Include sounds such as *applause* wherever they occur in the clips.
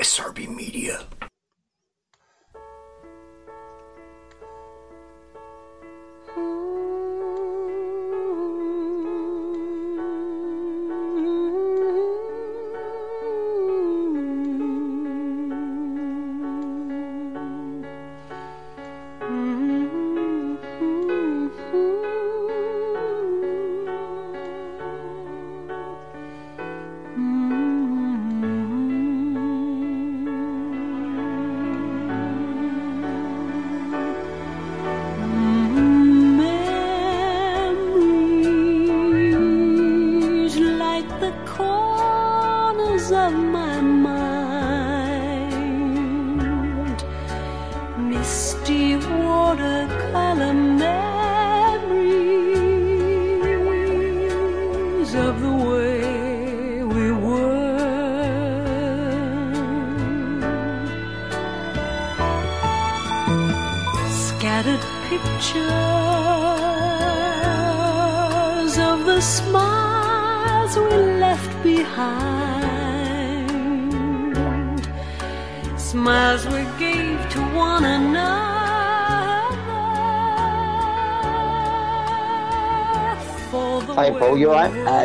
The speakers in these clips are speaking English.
SRB Media.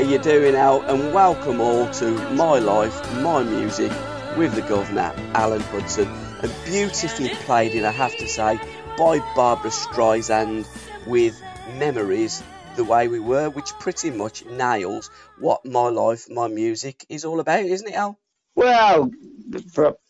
You alright? we How you doing, Al? And welcome all to My Life, My Music with the Governor, Alan Hudson. And beautifully played in, I have to say, by Barbra Streisand with Memories, the way we were, which pretty much nails what My Life, My Music is all about, isn't it, Al? Well,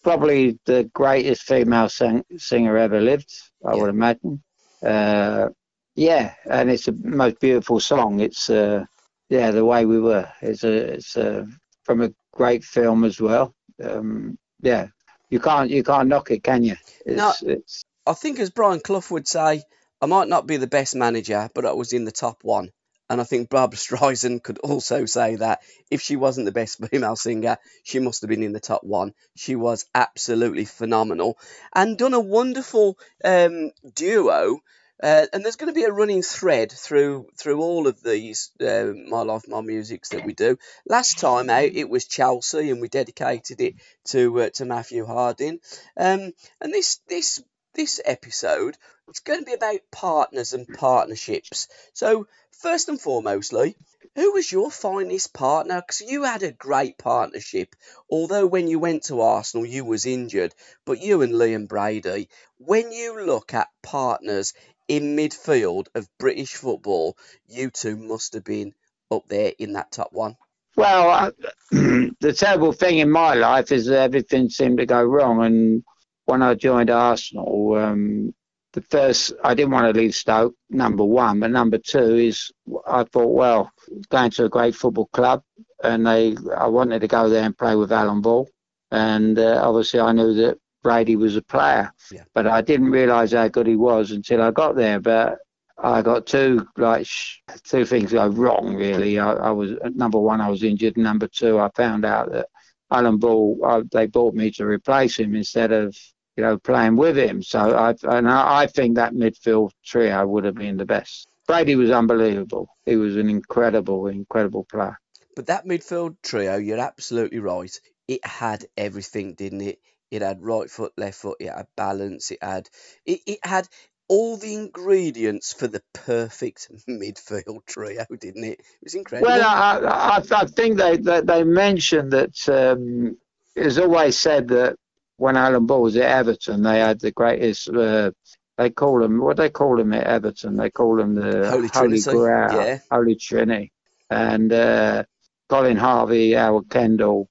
probably the greatest female sing- singer ever lived, I Yeah. would imagine. Uh, yeah, and it's the most beautiful song. It's uh, yeah, the way we were. It's a it's a, from a great film as well. Um, yeah, you can't you can't knock it, can you? It's, No. it's I think, as Brian Clough would say, I might not be the best manager, but I was in the top one. And I think Barbra *laughs* Streisand could also say that if she wasn't the best female singer, she must have been in the top one. She was absolutely phenomenal and done a wonderful um, duo. Uh, and there's going to be a running thread through through all of these uh, my life, my musics that we do. Last time out, it was Chelsea, and we dedicated it to uh, to Matthew Harding. Um, and this this this episode it's going to be about partners and partnerships. So first and foremostly, who was your finest partner? Because you had a great partnership. Although when you went to Arsenal, you was injured, but you and Liam Brady. When you look at partners in midfield of British football, you two must have been up there in that top one. well, I, *clears throat* the terrible thing in my life is that everything seemed to go wrong. And when I joined Arsenal, um, the first I didn't want to leave Stoke. Number one, but number two is I thought, well, going to a great football club, and they I wanted to go there and play with Alan Ball, and uh, obviously I knew that Brady was a player, Yeah. but I didn't realise how good he was until I got there. But I got two like sh- two things go wrong really. I, I was uh, number one, I was injured, number two, I found out that Alan Ball I, they bought me to replace him instead of you know playing with him. So I and I, I think that midfield trio would have been the best. Brady was unbelievable. He was an incredible, incredible player. But that midfield trio, you're absolutely right. It had everything, didn't it? It had right foot, left foot. It had balance. It had it, it had all the ingredients for the perfect *laughs* midfield trio, didn't it? It was incredible. Well, I, I, I think they, they they mentioned that um, it's always said that when Alan Ball was at Everton, they had the greatest. Uh, they call them what they call them at Everton. They call them the Holy Trinity, Grail, yeah. Holy Trinity, and uh, Colin Harvey, Howard Kendall,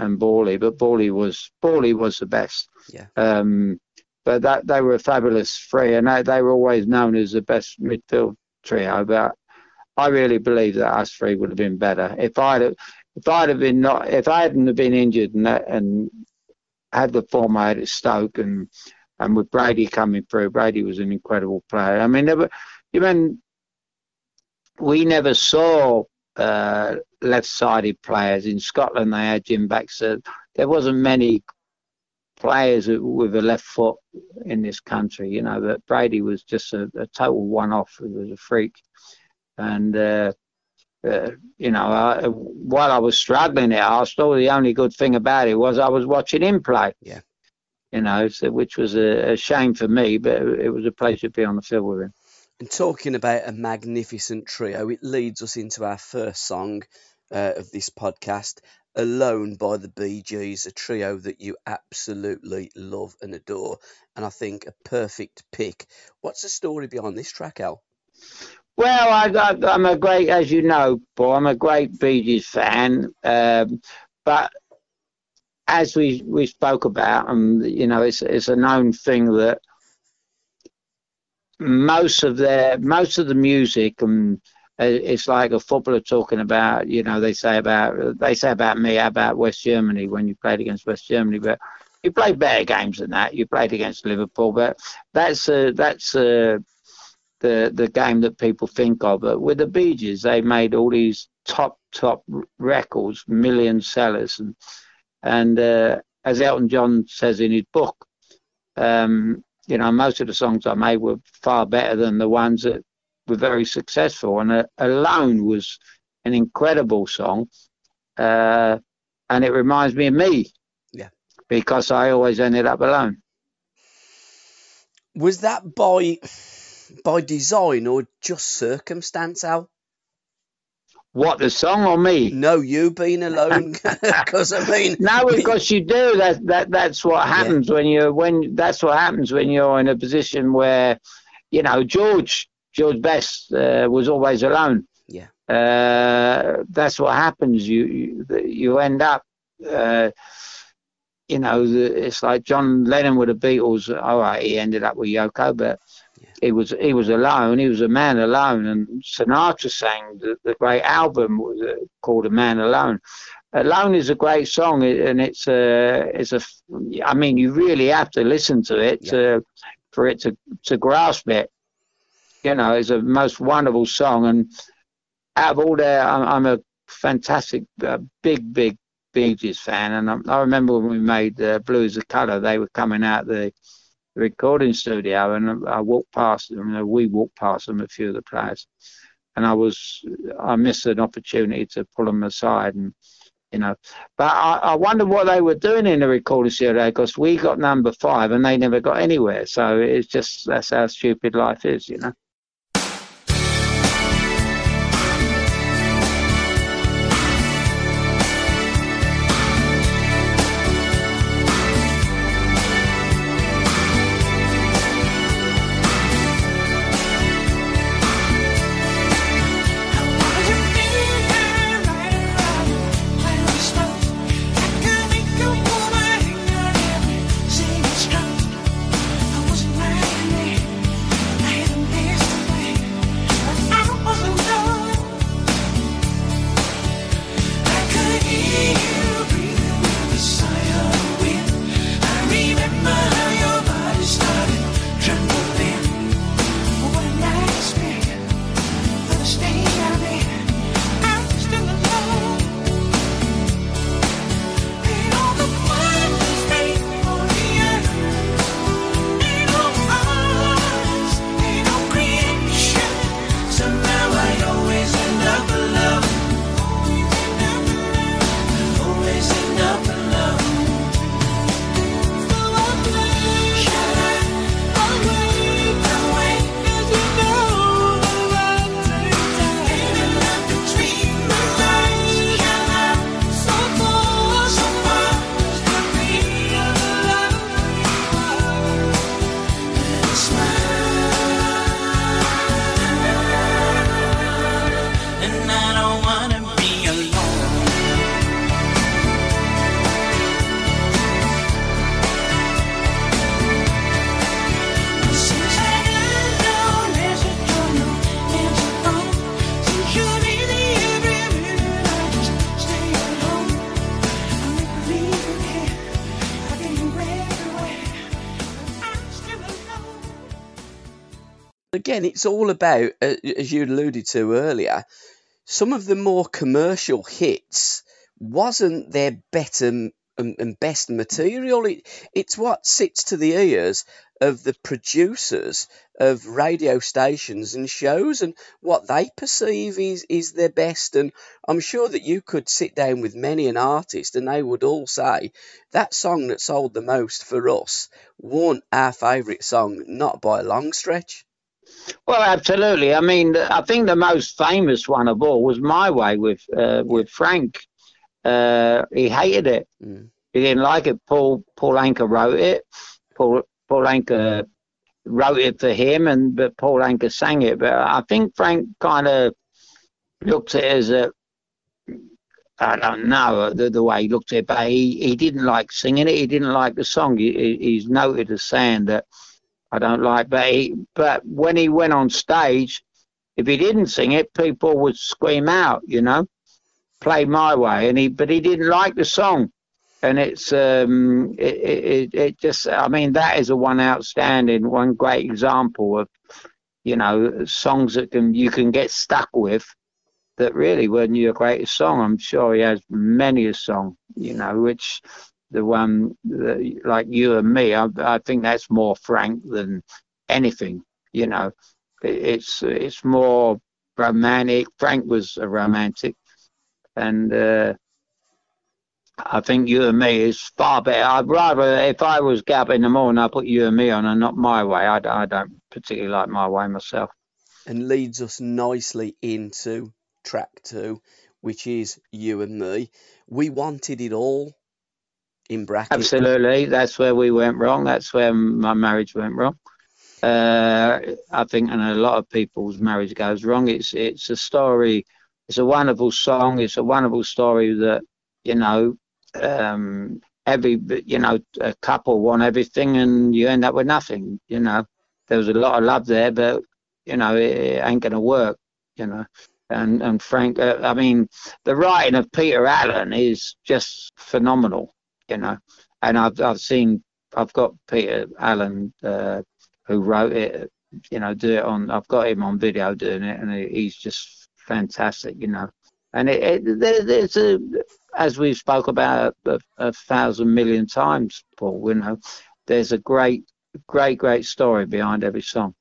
and Bally. But Bally was Bally was the best. Yeah. Um, but that they were a fabulous three, and they, they were always known as the best midfield trio. But I really believe that us three would have been better if I if if I'd have been not, if I hadn't have been injured and that, and had the form I had at Stoke and and with Brady coming through, Brady was an incredible player. I mean, there were, you mean, we never saw uh, left-sided players in Scotland. They had Jim Baxter. There wasn't many players with a left foot in this country. You know that Brady was just a, a total one-off. He was a freak, and uh, uh, you know, I, while I was struggling at Arsenal, the only good thing about it was I was watching him play. Yeah. You know, so, which was a, a shame for me, but it was a pleasure to be on the field with him. And talking about a magnificent trio, it leads us into our first song uh, of this podcast, Alone by the Bee Gees, a trio that you absolutely love and adore. And I think a perfect pick. What's the story behind this track, Al? Well, I, am a great, as you know, Paul, I'm a great Bee Gees fan. Um, but as we, we spoke about, and um, you know, it's, it's a known thing that most of their most of the music and um, it's like a footballer talking about you know they say about they say about me about West Germany when you played against West Germany but you played better games than that. You played against Liverpool but that's uh, that's uh, the the game that people think of. But with the Bee Gees they made all these top top records million sellers. And and uh, as Elton John says in his book um, you know, most of the songs I made were far better than the ones that were very successful. And uh, Alone was an incredible song. Uh, and it reminds me of me. Yeah. Because I always ended up alone. Was that by by design or just circumstance, Al? What the song or me? No, you being alone. *laughs* Because I mean, no, because you do. That that that's what happens yeah. when you when that's what happens when you're in a position where, you know, George George Best uh, was always alone. Yeah. Uh, that's what happens. You you, you end up. Uh, you know, it's like John Lennon with the Beatles. All right, he ended up with Yoko, but he was he was alone. He was a man alone. And Sinatra sang the, the great album was uh, called "A Man Alone." Alone is a great song, and it's a it's a. I mean, you really have to listen to it yeah. to, for it to to grasp it. You know, it's a most wonderful song, and out of all there, I'm, I'm a fantastic, uh, big, big Bee Gees fan, and I, I remember when we made uh, "Blue Is a Color," they were coming out the recording studio, and I walked past them. Know, we walked past them, a few of the players, and I was I missed an opportunity to pull them aside, and you know, but I, I wonder what they were doing in the recording studio because we got number five and they never got anywhere. So it's just that's how stupid life is, you know. Again, it's all about, uh, as you alluded to earlier, some of the more commercial hits wasn't their better and, best material. It, it's what sits to the ears of the producers of radio stations and shows and what they perceive is, is their best. And I'm sure that you could sit down with many an artist and they would all say that song that sold the most for us wasn't our favourite song, not by a long stretch. Well, absolutely. I mean, I think the most famous one of all was My Way with uh, with Frank. Uh, he hated it. Mm. He didn't like it. Paul Paul Anka wrote it. Paul Paul Anka wrote it for him, and but Paul Anka sang it. But I think Frank kind of looked at it as a I don't know the, the way he looked at it, but he, he didn't like singing it. He didn't like the song. He, he's noted as saying that I don't like, but he, but when he went on stage, if he didn't sing it, people would scream out, you know, play my way, and he, but he didn't like the song and it's um, it, it, it just I mean that is a one outstanding, one great example of you know songs that can you can get stuck with that really weren't your greatest song. I'm sure he has many a song, you know, which the one that, like you and me, I, I think that's more frank than anything, you know. It, it's it's more romantic. Frank was a romantic, and uh, I think you and me is far better. I'd rather, if I was Gab in the morning, I'd put you and me on and not my way. I, I don't particularly like my way myself. And leads us nicely into track two, which is you and me. We wanted it all in brackets. Absolutely. That's where we went wrong. That's where my marriage went wrong. Uh, I think, and a lot of people's marriage goes wrong. It's it's a story. It's a wonderful song. It's a wonderful story that you know um, every you know a couple want everything and you end up with nothing you know there was a lot of love there but you know it, it ain't gonna work you know and and frank uh, i mean the writing of peter allen is just phenomenal you know and i've i've seen i've got peter allen uh, who wrote it you know do it on i've got him on video doing it and he's just fantastic you know and it, it there, there's a as we've spoke about a, a, thousand million times, Paul, you know, there's a great, great, great story behind every song.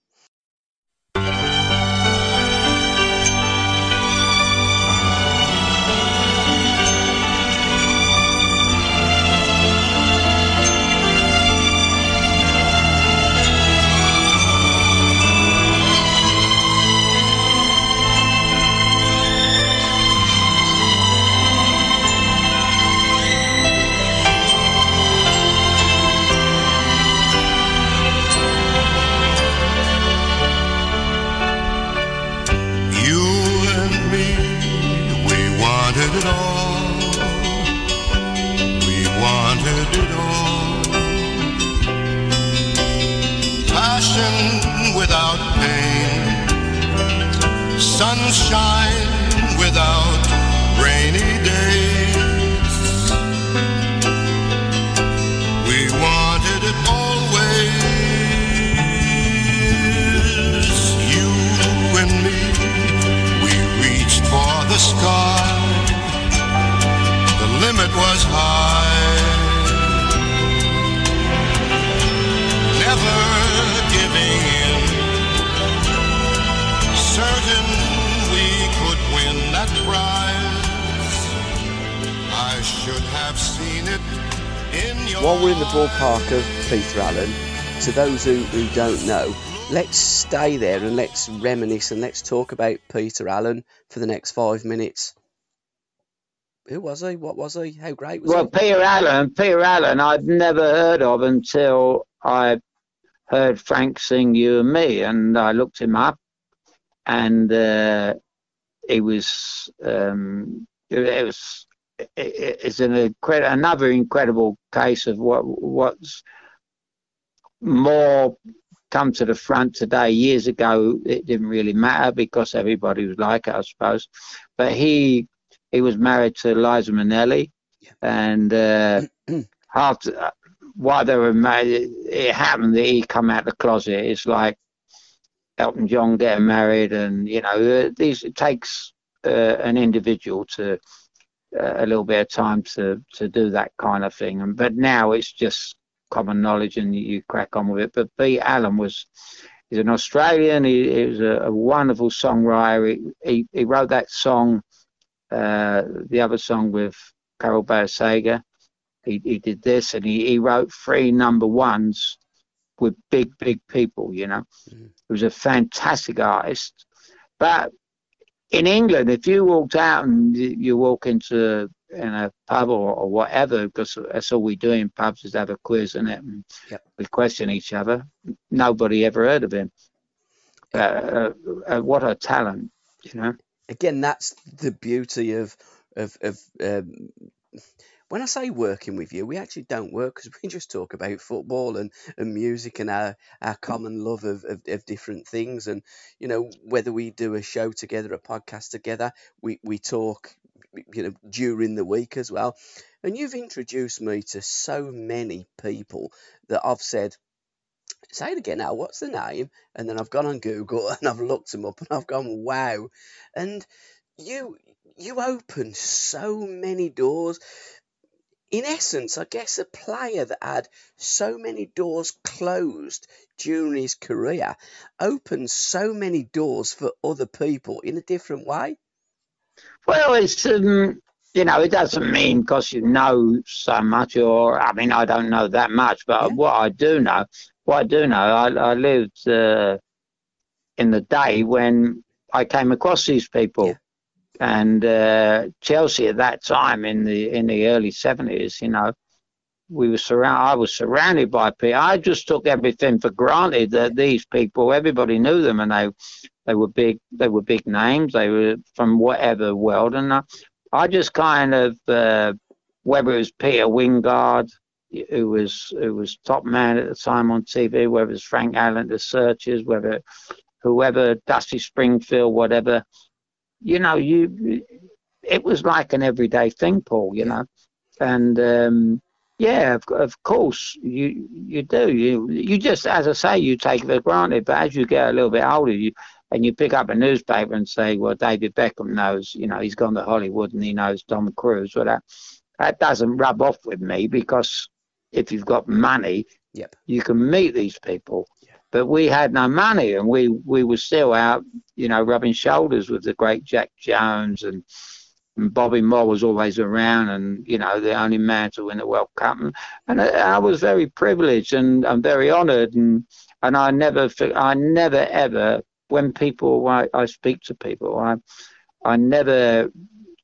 sunshine without rainy days. We wanted it always, you and me. We reached for the sky, the limit was high. Ballpark of Peter Allen, to those who, who don't know, let's stay there and let's reminisce and let's talk about Peter Allen for the next five minutes. Who was he? What was he? How great was well, he? Well, Peter Allen, Peter Allen, I'd never heard of until I heard Frank sing "You and Me," and I looked him up, and uh, he was um, it was it's an another incredible case of what what's more come to the front today. Years ago, it didn't really matter because everybody was like it, I suppose. But he he was married to Liza Minnelli, yeah. and uh, *clears throat* after while they were married, it, it happened that he come out of the closet. It's like Elton John getting married, and you know, uh, these it takes uh, an individual to uh, a little bit of time to to do that kind of thing. And but now it's just common knowledge, and you, crack on with it. But B. Allen was. He's an Australian. He, he was a, a, wonderful songwriter. He, he, he wrote that song, uh, the other song with Carole Bayer Sager. He, he did this, and he, he wrote three number ones with big, big people, you know. Mm. He was a fantastic artist. But in England, if you walked out and you walk into in a pub or, or whatever, because that's all we do in pubs is have a quiz in it and yep. we question each other. Nobody ever heard of him. Uh, uh, uh, what a talent, you know. Again, that's the beauty of of, of um, when I say working with you, we actually don't work because *laughs* we just talk about football and, and music and our, our common love of, of, of, different things. And, you know, whether we do a show together, a podcast together, we, we talk, you know, during the week as well. And you've introduced me to so many people that I've said, say it again now, what's the name? And then I've gone on Google *laughs* and I've looked them up and I've gone, wow. And you, you open so many doors in essence, I guess a player that had so many doors closed during his career opened so many doors for other people in a different way. Well, it's um, you know it doesn't mean because you know so much, or I mean I don't know that much, but yeah. what I do know, what I do know, I, I lived uh, in the day when I came across these people. Yeah and uh, Chelsea at that time in the in the early seventies, you know, we were surrounded. I was surrounded by people. I just took everything for granted that these people, everybody knew them, and they they were big. They were big names. They were from whatever world, and I, I just kind of uh, whether it was Peter Wyngarde. who was who was top man at the time on TV, whether it was Frank Allen, the Searchers, whether whoever Dusty Springfield, whatever you know, you it was like an everyday thing, Paul. You know, and um, yeah, of, of course you you do. You you just, as I say, you take it for granted. But as you get a little bit older, you and you pick up a newspaper and say, well, David Beckham knows, you know, he's gone to Hollywood and he knows Tom Cruise. Well, that that doesn't rub off with me because if you've got money, yep. you can meet these people but we had no money and we we were still out you know rubbing shoulders with the great jack jones and, and bobby moore was always around and you know the only man to win the world cup. And, and I, I, was very privileged and i'm very honored and and i never i never ever when people I, I speak to people i i never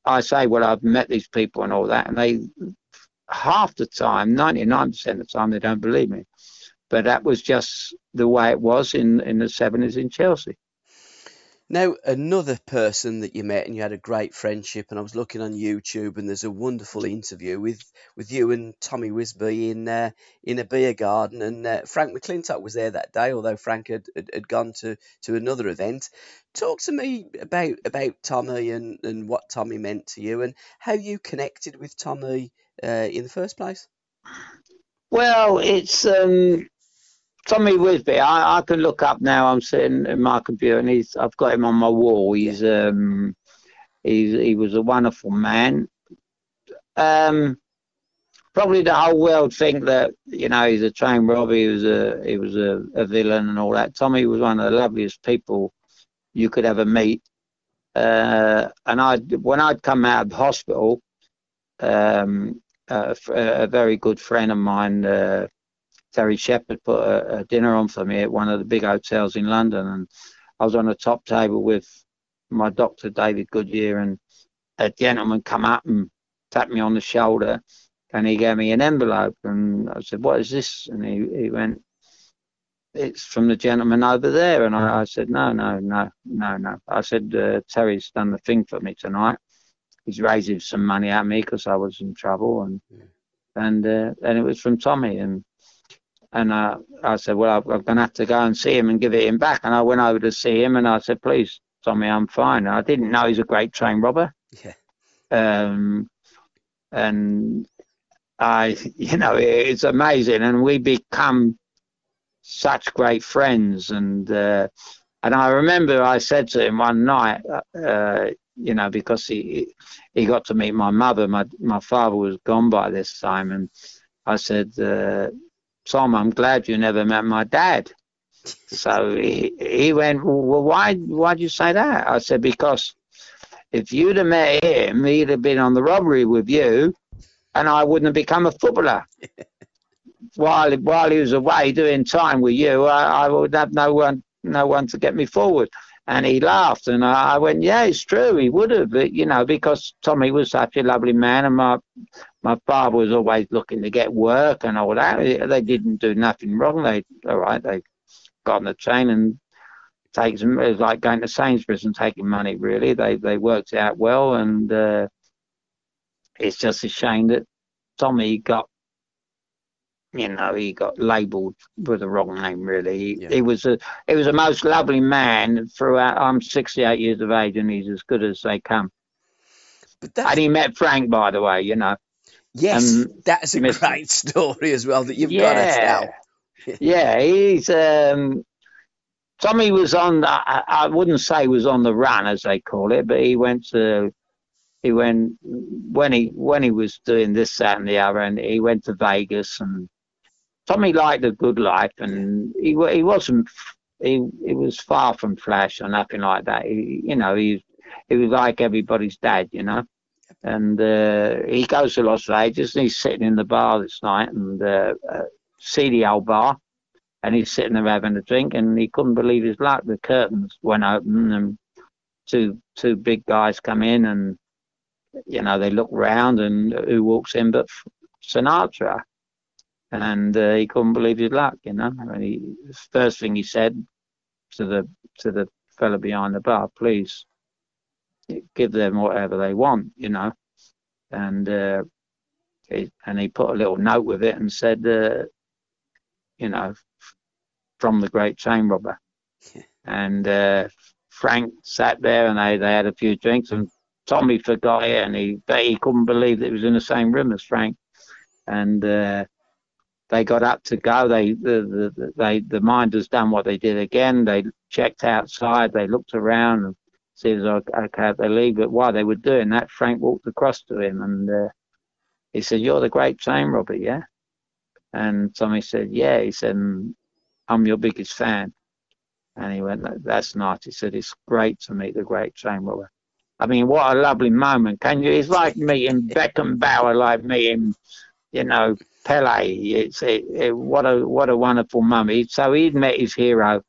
i say well i've met these people and all that and they half the time 99% of the time they don't believe me but that was just the way it was in, in the 70s in Chelsea. Now, another person that you met and you had a great friendship, and I was looking on YouTube, and there's a wonderful interview with, with you and Tommy Wisbey in uh, in a beer garden, and uh, Frank McLintock was there that day, although Frank had, had, had, gone to, to another event. Talk to me about about Tommy and, and what Tommy meant to you, and how you connected with Tommy uh, in the first place. Well, it's um, Tommy Wisbey, I, I can look up now. I'm sitting in my computer, and he's I've got him on my wall. He's um, he's he was a wonderful man. Um, probably the whole world think that you know he's a train robber. He was a he was a, a villain and all that. Tommy was one of the loveliest people you could ever meet. Uh, and I when I'd come out of hospital, um, a, a, very good friend of mine. Uh, Terry Shepherd put a, a, dinner on for me at one of the big hotels in London, and I was on the top table with my doctor David Goodyear, and a gentleman come up and tapped me on the shoulder, and he gave me an envelope, and I said, "What is this?" And he, he went, "It's from the gentleman over there," and I, I said, "No, no, no, no, no." I said, uh, "Terry's done the thing for me tonight. He's raising some money at me because I was in trouble, and." Yeah. And uh, and it was from Tommy, and and uh, I said, well, I'm, I'm going to have to go and see him and give it him back. And I went over to see him and I said, please, Tommy, I'm fine. And I didn't know he's a great train robber. Yeah. Um, and I, *laughs* you know, it's amazing. And we become such great friends. And uh, And I remember I said to him one night, uh, you know, because he he got to meet my mother. My my father was gone by this time, and I said, uh, Tom, I'm glad you never met my dad. So he, he went, well, why why'd you say that? I said because if you'd have met him, he'd have been on the robbery with you, and I wouldn't have become a footballer. *laughs* while while he was away doing time with you, I, I would have no one no one to get me forward. And he laughed, and I, went, "Yeah, it's true. He would have, but, you know, because Tommy was such a lovely man, and my my father was always looking to get work and all that. They didn't do nothing wrong. They all right. They got on the train and takes them. It was like going to Sainsbury's and taking money. Really, they they worked out well, and uh, it's just a shame that Tommy got you know, he got labelled with the wrong name. Really, he, yeah. he was a he was a most lovely man. Throughout, I'm 68 years of age, and he's as good as they come. But and he met Frank, by the way. You know. Yes, um, that's a Mr. great *laughs* story as well that you've yeah, got to tell. yeah, he's um, Tommy was on. I, I wouldn't say was on the run as they call it, but he went to he went when he when he was doing this that and the other and he went to vegas and Tommy liked a good life, and he he wasn't he he was far from flash or nothing like that. He, you know, he he was like everybody's dad, you know. And uh, he goes to Las Vegas, and he's sitting in the bar this night, and uh, uh, seedy old bar, and he's sitting there having a drink, and he couldn't believe his luck. The curtains went open, and two two big guys come in, and you know they look round, and who walks in but Sinatra and uh, he couldn't believe his luck. You know, and he, first thing he said to the to the fella behind the bar, please give them whatever they want. You know, and uh, he, and he put a little note with it and said, uh, you know, from the great chain robber. *laughs* and uh, Frank sat there and they, they had a few drinks and Tommy forgot it and he he couldn't believe that he was in the same room as Frank. And uh, they got up to go. They the, the they the minders done what they did again. They checked outside. They looked around and said, "Okay, they believe But while they were doing that, Frank walked across to him and uh, he said, "You're the great chain robber, yeah?" And Tommy said, "Yeah." He said, mm, "I'm your biggest fan." And he went, "That's nice." He said, "It's great to meet the great chain robber." I mean, what a lovely moment! Can you? It's like meeting Beckenbauer, like meeting, you know, Pele. It's it, it, what a what a wonderful moment. So he'd met his hero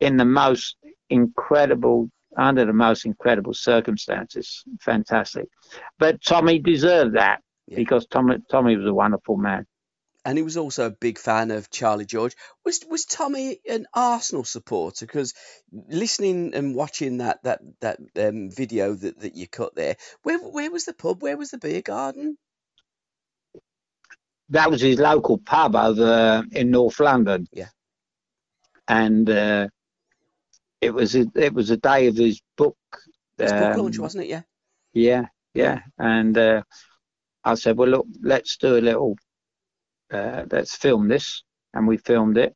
in the most incredible under the most incredible circumstances. Fantastic. But Tommy deserved that yeah. because Tommy Tommy was a wonderful man. And he was also a big fan of Charlie George. Was was Tommy an Arsenal supporter? Because listening and watching that that that um, video that, that you cut there, where where was the pub? Where was the beer garden? that was his local pub over in North London. Yeah. And uh, it was a, it was a day of his book. His um, book launch, wasn't it? Yeah. Yeah, yeah. And uh, I said, well, look, let's do a little, uh, let's film this, and we filmed it.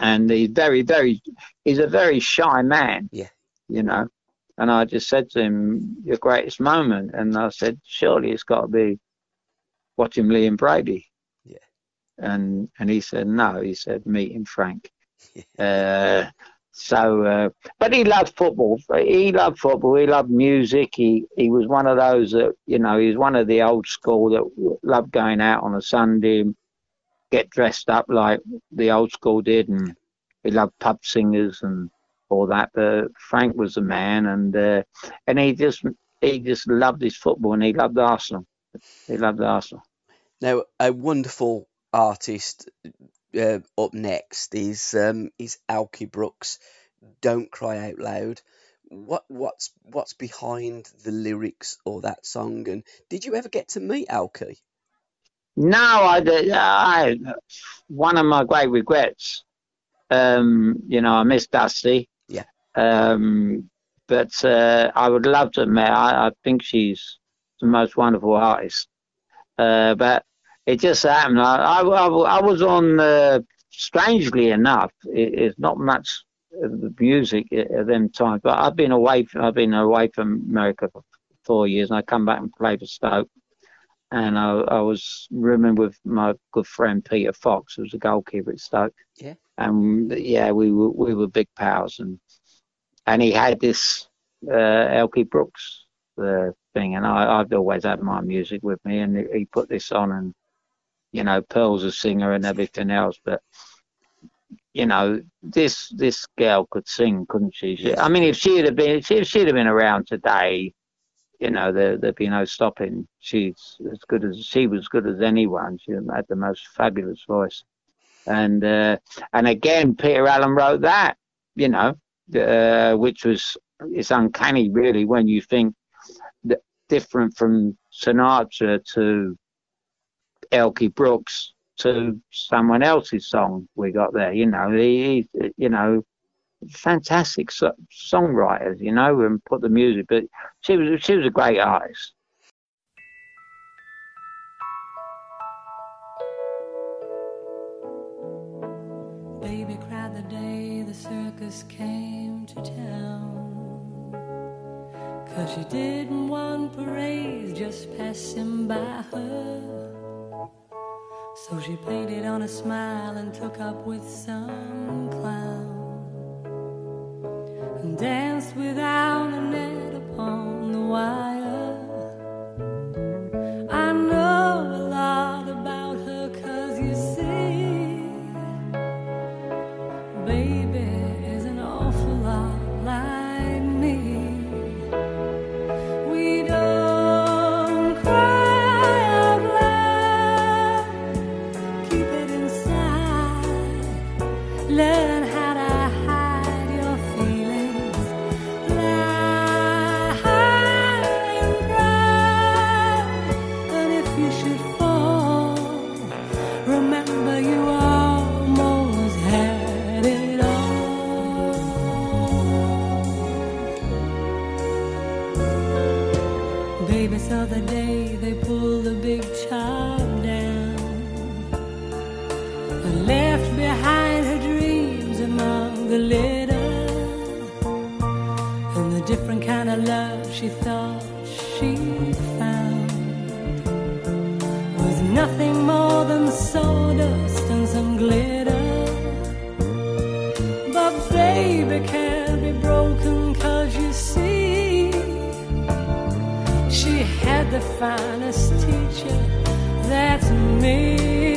And he's very, very, he's a very shy man. Yeah. You know. And I just said to him, your greatest moment. And I said, surely it's got to be watching Liam Brady. Yeah. And and he said no. He said meeting Frank. *laughs* uh, so, uh, but he loved football. He loved football. He loved music. He he was one of those that you know. He was one of the old school that loved going out on a Sunday, get dressed up like the old school did, and he loved pub singers and all that. But Frank was a man, and uh, and he just he just loved his football, and he loved Arsenal. He loved Arsenal. Now, a wonderful artist uh, up next is um, is Elkie Brooks. Don't cry out loud. What what's what's behind the lyrics or that song? And did you ever get to meet Elkie? No, I did. I one of my great regrets. Um, you know, I miss Dusty. Yeah. Um, but uh, I would love to meet. I, I think she's the most wonderful artist. Uh, but it just happened. I, I, I was on, uh, strangely enough, it, it's not much the music at them times. But I've been away. From, I've been away from America for four years, and I come back and play for Stoke. And I, I was rooming with my good friend Peter Fox, who was a goalkeeper at Stoke. Yeah. And yeah, we were we were big pals, and and he had this uh, Elkie Brooks uh, thing, and I, I've always had my music with me, and he put this on, and you know, Pearl's a singer and everything else, but you know, this this girl could sing, couldn't she? she I mean, if she'd have been if she'd have been around today, you know, there there'd be no stopping. She's as good as she was good as anyone. She had the most fabulous voice, and uh, and again, Peter Allen wrote that, you know, uh, which was it's uncanny really when you think that different from Sinatra to Elkie Brooks to someone else's song we got there. You know, he, you know, fantastic so- songwriters, you know, and put the music. But she was she was a great artist. Baby cried the day the circus came to town. Cause she didn't want parades just passing by her. So she painted on a smile and took up with some clown and danced without a net upon the wire. Had the finest teacher that's me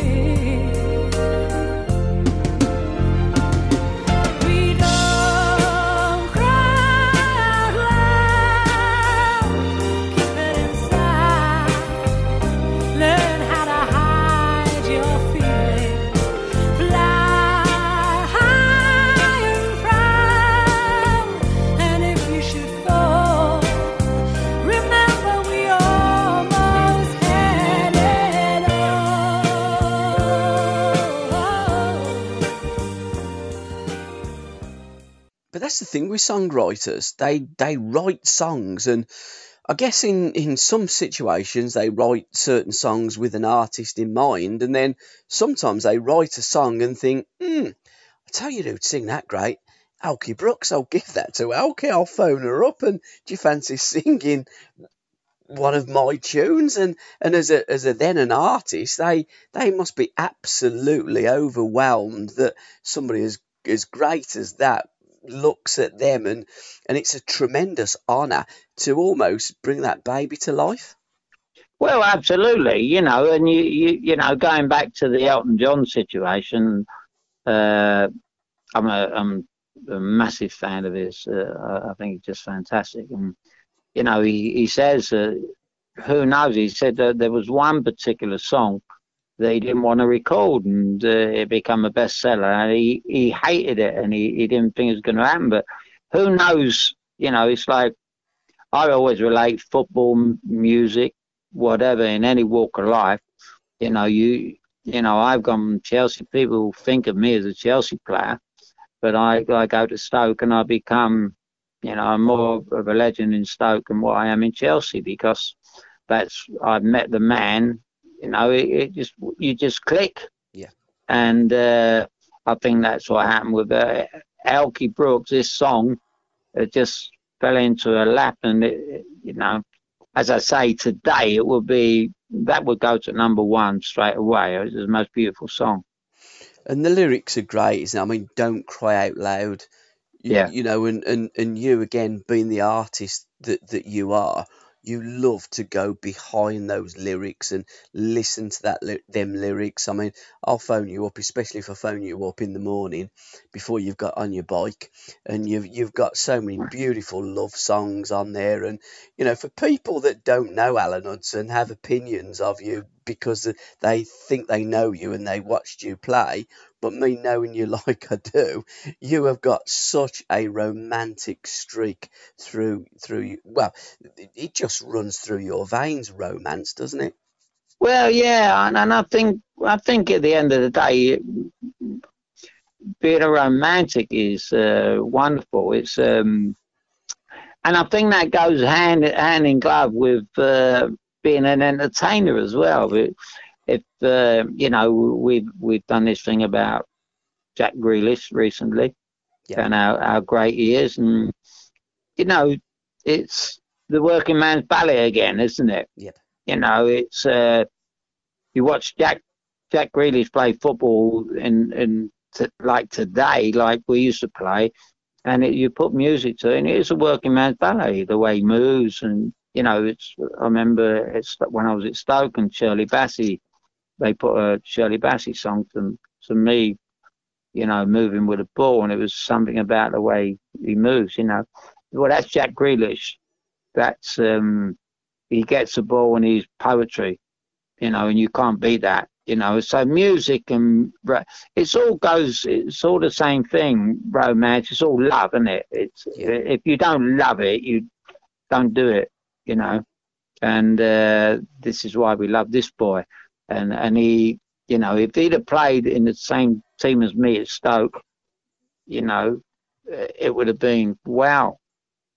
that's the thing with songwriters. They they write songs and I guess in, in some situations they write certain songs with an artist in mind and then sometimes they write a song and think, hmm, I'll tell you who'd sing that great. Elkie Brooks, I'll give that to Elkie, I'll phone her up and *laughs* do you fancy singing one of my tunes and and as a as a then an artist they they must be absolutely overwhelmed that somebody as as great as that looks at them and and it's a tremendous honor to almost bring that baby to life Well, absolutely, you know, and you, you, you know, going back to the Elton John situation, uh, I'm a, I'm a massive fan of his. Uh, I- I think he's just fantastic, and you know, he he says, uh, who knows? He said that there was one particular song he didn't want to record, and uh, it became a bestseller, and he he hated it, and he he didn't think it was going to happen, but who knows? You know, it's like I always relate football, music, whatever, in any walk of life. You know, you you know, I've gone Chelsea. People think of me as a Chelsea player, but I I go to Stoke and I become, you know, I'm more of a legend in Stoke than what I am in Chelsea because that's I've met the man. You know, it, it just you just click. Yeah. And uh, I think that's what happened with uh, Elkie Brooks, this song, it just fell into her lap, and it, you know, as I say today, it would be that would go to number one straight away. It was the most beautiful song. And the lyrics are great, isn't it? I mean, don't cry out loud. You, Yeah. You know, and, and, and you again being the artist that, that you are, you love to go behind those lyrics and listen to that them lyrics. I mean, I'll phone you up, especially if I phone you up in the morning before you've got on your bike, and you've you've got so many beautiful love songs on there. And you know, for people that don't know Alan Hudson, have opinions of you because they think they know you and they watched you play, but me knowing you *laughs* like I do, you have got such a romantic streak through through you. Well, it- just runs through your veins, romance, doesn't it? Well, yeah, and, and I think I think at the end of the day, being a romantic is uh, wonderful. It's um, and I think that goes hand hand in glove with uh, being an entertainer as well. If uh, you know, we've we've done this thing about Jack Grealish recently, Yeah. and how, how great he is, and you know, it's the working man's ballet again, isn't it? Yep. You know, it's uh, you watch Jack Jack Grealish play football in in t- like today, like we used to play, and it, you put music to it, and it's a working man's ballet. The way he moves, and you know, it's. I remember it's when I was at Stoke and Shirley Bassey, they put a Shirley Bassey song to to me, you know, moving with a ball, and it was something about the way he moves. You know, well, that's Jack Grealish. That's um, he gets the ball and he's poetry, you know, and you can't beat that. You know, so music and it's all goes. It's all the same thing. Romance. It's all love, isn't it? It's Yeah. if you don't love it, you don't do it. You know, and uh, this is why we love this boy. And and he, you know, if he'd have played in the same team as me at Stoke, you know, uh, it would have been wow.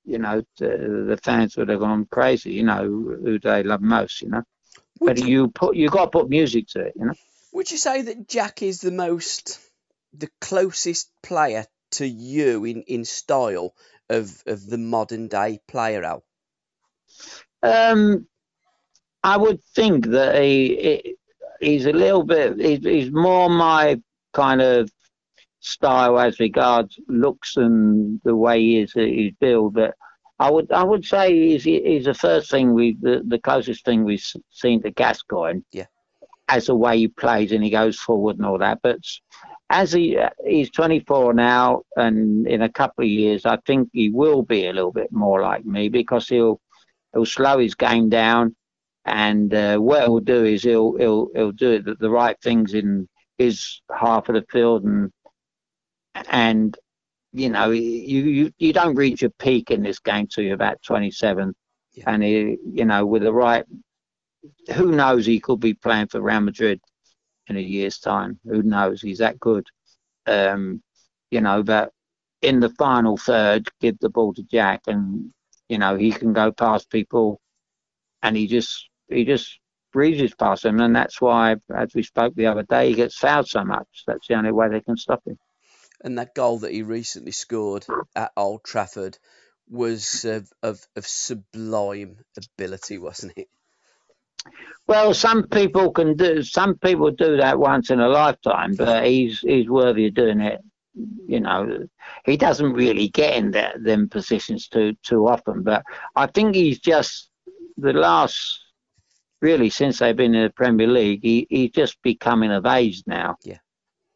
You know, the, the fans would have gone crazy. You know, who they love most. You know, Would but you, put you got to put music to it. You know. would you say that Jack is the most, the closest player to you in, in style of, of the modern day player, Al? Um, I would think that he, he he's a little bit he's, he's more my kind of style as regards looks and the way he is he's built. But I would I would say he's he's the first thing we the, the closest thing we've seen to Gascoigne. Yeah. As the way he plays and he goes forward and all that, but as he he's 24 now, and in a couple of years, I think he will be a little bit more like me because he'll he'll slow his game down, and uh, what he'll do is he'll he'll he'll do it the, the right things in his half of the field, and and you know you you you don't reach your peak in this game till you're about 27, Yeah. and he, you know with the right, who knows he could be playing for Real Madrid in a year's time. Who knows? He's that good. Um, you know, but in the final third, give the ball to Jack, and you know he can go past people, and he just he just breezes past them, and that's why, as we spoke the other day, he gets fouled so much. That's the only way they can stop him. And that goal that he recently scored at Old Trafford was of, of, of sublime ability, wasn't it? Well, some people can do. Some people do that once in a lifetime, but he's he's worthy of doing it. You know, he doesn't really get in that, them positions too too often. But I think he's just the last, really, since they've been in the Premier League, he, he's just becoming of age now. Yeah.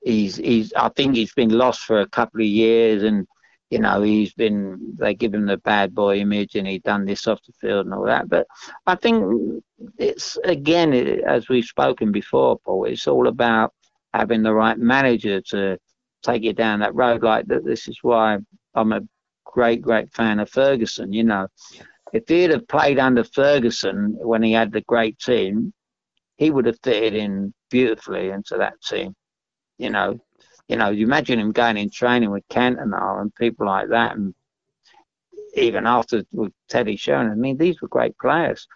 He's he's. I think he's been lost for a couple of years, and you know he's been. They give him the bad boy image, and he done this off the field and all that. But I think it's again, it, as we've spoken before, Paul. It's all about having the right manager to take you down that road. Like that. This is why I'm a great, great fan of Ferguson. You know, if he'd have played under Ferguson when he had the great team, he would have fitted in beautifully into that team. You know, you know, you imagine him going in training with Cantona and people like that, and even after with Teddy Sheringham. I mean, these were great players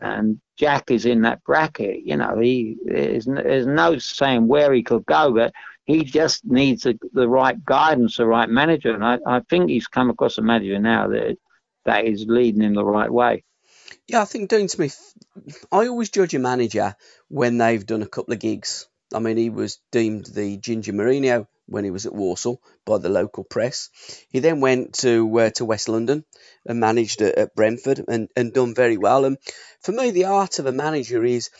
and Jack is in that bracket. You know, he there's, no saying where he could go, but he just needs a, the right guidance, the right manager, and I, I think he's come across a manager now that that is leading him the right way. Yeah, I think Dean Smith. I always judge a manager when they've done a couple of gigs. I mean, he was deemed the Ginger Mourinho when he was at Walsall by the local press. He then went to uh, to West London and managed at, at Brentford and, and done very well. And for me, the art of a manager is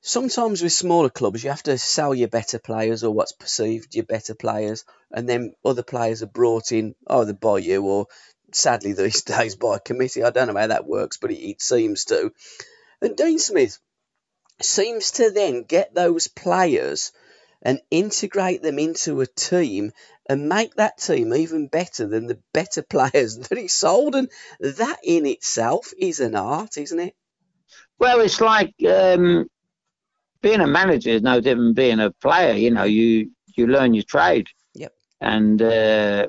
sometimes with smaller clubs you have to sell your better players or what's perceived your better players, and then other players are brought in either by you or sadly these *laughs* days by committee. I don't know how that works, but it, it seems to. And Dean Smith seems to then get those players and integrate them into a team and make that team even better than the better *laughs* players that he sold. And that in itself is an art, isn't it? Well, it's like um, being a manager is no different than being a player. You know, you you learn your trade. Yep. And uh,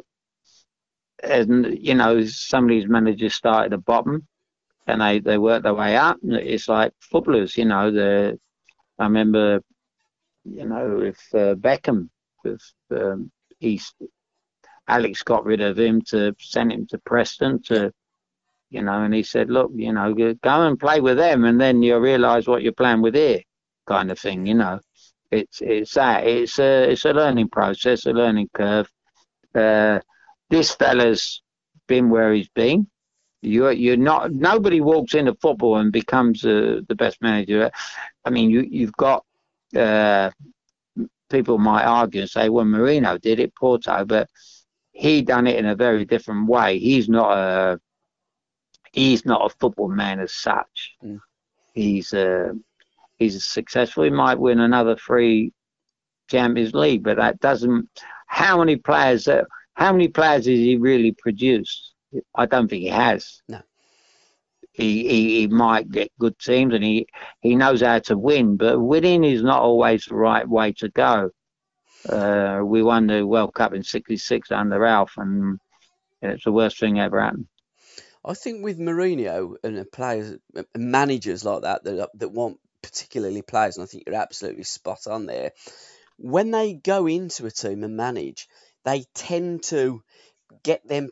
and you know, some of these managers start at the bottom, and they they work their way up. It's like footballers. You know, the I remember, you know, with uh, Beckham, with um, East, Alex got rid of him to send him to Preston to. You know, and he said, "Look, you know, go and play with them, and then you'll realise what you're playing with here." kind of thing. You know, it's it's that it's a it's a learning process, a learning curve. Uh, this fella's been where he's been. You're you're not nobody walks into football and becomes uh, the best manager. I mean, you you've got uh, people might argue and say, well, Mourinho did it, Porto, but he done it in a very different way. He's not a he's not a football man as such. Mm. He's a he's successful, he might win another three Champions League. But that doesn't. How many players? Uh, how many players has he really produced? I don't think he has. No. He, he, he might get good teams and he, he knows how to win, but winning is not always the right way to go. Uh, we won the World Cup in '66 under Alf, and it's the worst thing ever happened. I think with Mourinho and players, managers like that that that want particularly players, and I think you're absolutely spot on there. When they go into a team and manage, they tend to get them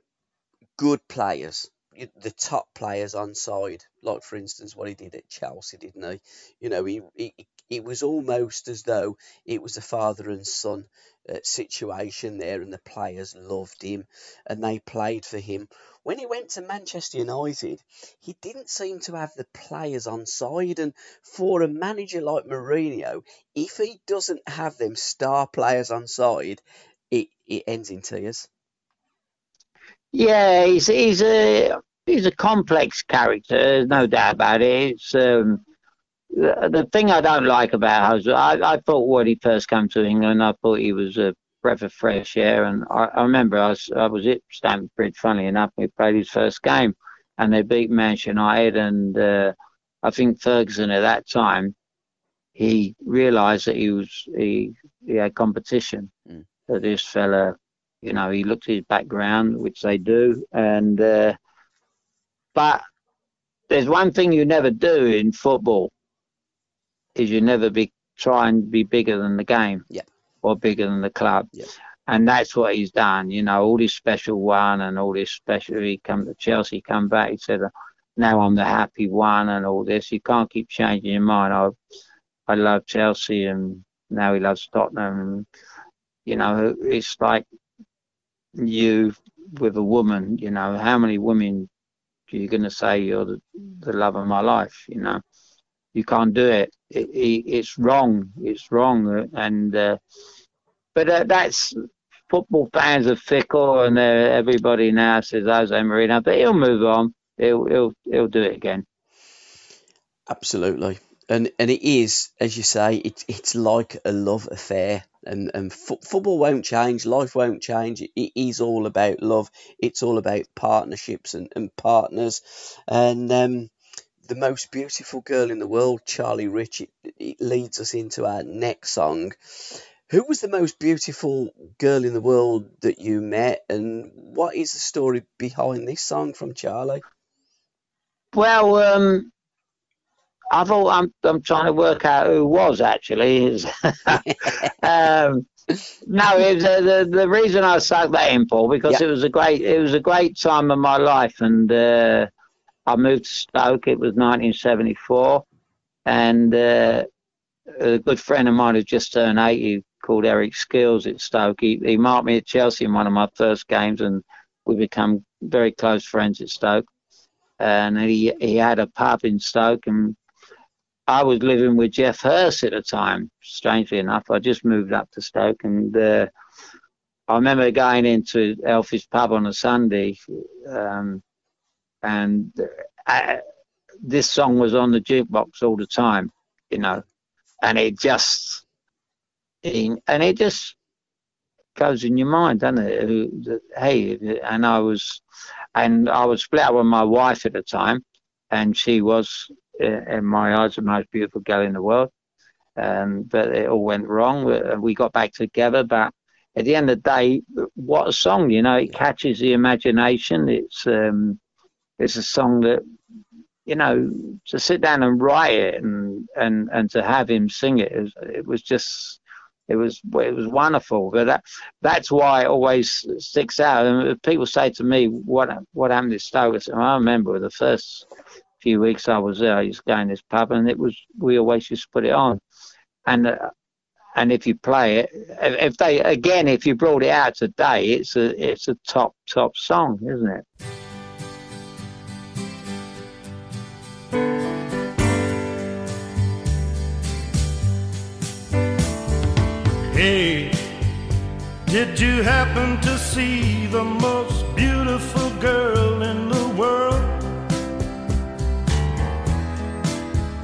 good players, the top players on side. Like for instance, what he did at Chelsea, didn't he? You know, he, he it was almost as though it was a father and son uh, situation there, and the players loved him and they played for him. When he went to Manchester United, he didn't seem to have the players on side. And for a manager like Mourinho, if he doesn't have them star players on side, it, it ends in tears. Yeah, he's he's a he's a complex character. There's no doubt about it. It's um, the, the thing I don't like about Jose. I, I thought when he first came to England, I thought he was a breath of fresh air. And I, I remember I was, I was at Stamford Bridge, funny enough, we played his first game and they beat Manchester United. And uh, I think Ferguson at that time, he realised that he was he, he had competition. Mm. That this fella, you know, he looked at his background, which they do, and uh, but there's one thing you never do in football is you never be try and be bigger than the game. Yeah or bigger than the club. And that's what he's done. You know, all this special one and all this special. He come to Chelsea, come back. He said, "Now I'm the happy one," and all this. You can't keep changing your mind. I, I love Chelsea, and now he loves Tottenham. And, you know, it's like you with a woman. You know, how many women are you going to say you're the, the love of my life? You know, you can't do it. it, it it's wrong. It's wrong. And uh, but uh, that's football fans are fickle, and uh, everybody now says Jose Mourinho, but he'll move on. He'll he'll he'll do it again. Absolutely. And, and it is, as you say, it's it's like a love affair, and and fo- football won't change, life won't change. It, is all about love. It's all about partnerships and, and partners, and um, the most beautiful girl in the world, Charlie Rich. It, it leads us into our next song. Who was the most beautiful girl in the world that you met, and what is the story behind this song from Charlie? Well, um, I thought I'm I'm trying to work out who was actually. *laughs* um, no, it was, uh, the the reason I stuck that in, Paul, because Yeah. it was a great it was a great time of my life, and uh, I moved to Stoke. It was 1974, and uh, a good friend of mine who just turned 80, called Eric Skeels at Stoke. He, he marked me at Chelsea in one of my first games, and we become very close friends at Stoke. And he he had a pub in Stoke, and I was living with Geoff Hurst at the time. Strangely enough, I just moved up to Stoke, and uh, I remember going into Elfish pub on a Sunday, um, and uh, this song was on the jukebox all the time, you know, and it just, and it just goes in your mind, doesn't it? Hey, and I was, and I was split up with my wife at the time, and she was, in my eyes, the most beautiful girl in the world. Um, but it all went wrong. We- We got back together, but at the end of the day, what a song! You know, it catches the imagination. It's um, it's a song that you know to sit down and write it and and and to have him sing it, it was, it was just it was it was wonderful. But that that's why it always sticks out. And people say to me, "What what happened to Stoke?" I said, I remember the first few weeks I was there. I used to go in this pub, and it was we always used to put it on. And uh, and if you play it, if they again, if you brought it out today, it's a it's a top top song, isn't it? Hey, did you happen to see the most beautiful girl in the world?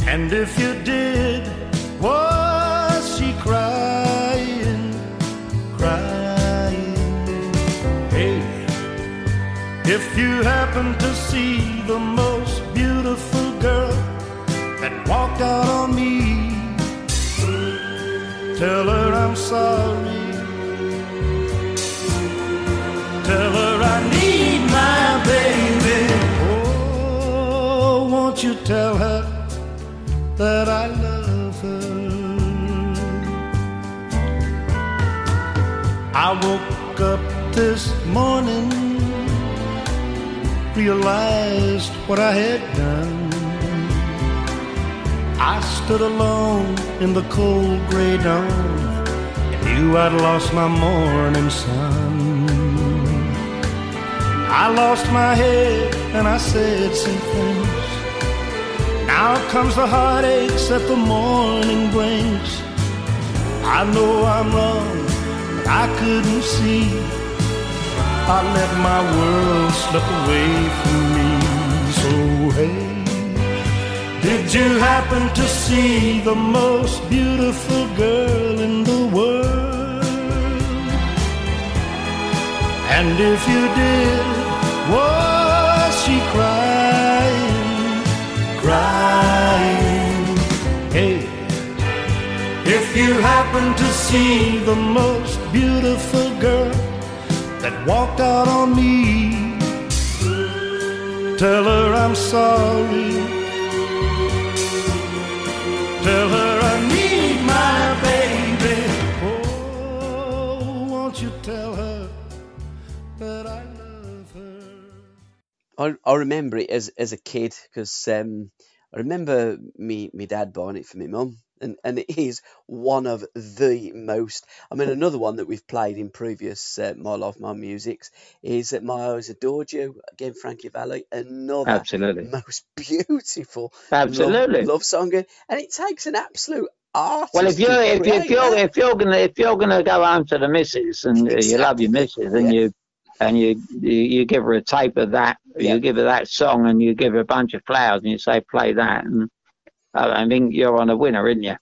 And if you did, was she crying, crying? Hey, if you happen to see the most beautiful girl that walked out on me, Tell her I'm sorry. Tell her I need my baby. Oh, won't you tell her that I love her? I woke up this morning, realized what I had done. I stood alone in the cold gray dawn and knew I'd lost my morning sun. I lost my head and I said some things. Now comes the heartaches that the morning brings. I know I'm wrong, but I couldn't see. I let my world slip away from me. So hey. Did you happen to see the most beautiful girl in the world? And if you did, was she crying, crying? You happen to see the most beautiful girl that walked out on me, tell her I'm sorry. Tell her I need my baby. Oh, won't you tell her that I love her? I, I remember it as as a kid because um, I remember me me dad buying it for my mum, and and it is one of the most. I mean, another one that we've played in previous uh, My Life, My Music's is that My Eyes Adored You again, Frankie Valli. Another Absolutely. most *laughs* beautiful Absolutely. love, love song, and it takes an absolute artist. Well, if you're if, if you're that. if you're gonna if you're gonna go home to the missus and uh, *laughs* you love your missus and Yeah. you and you, you you give her a tape of that, Yeah. you give her that song and you give her a bunch of flowers and you say play that and I I think you're on a winner, isn't you?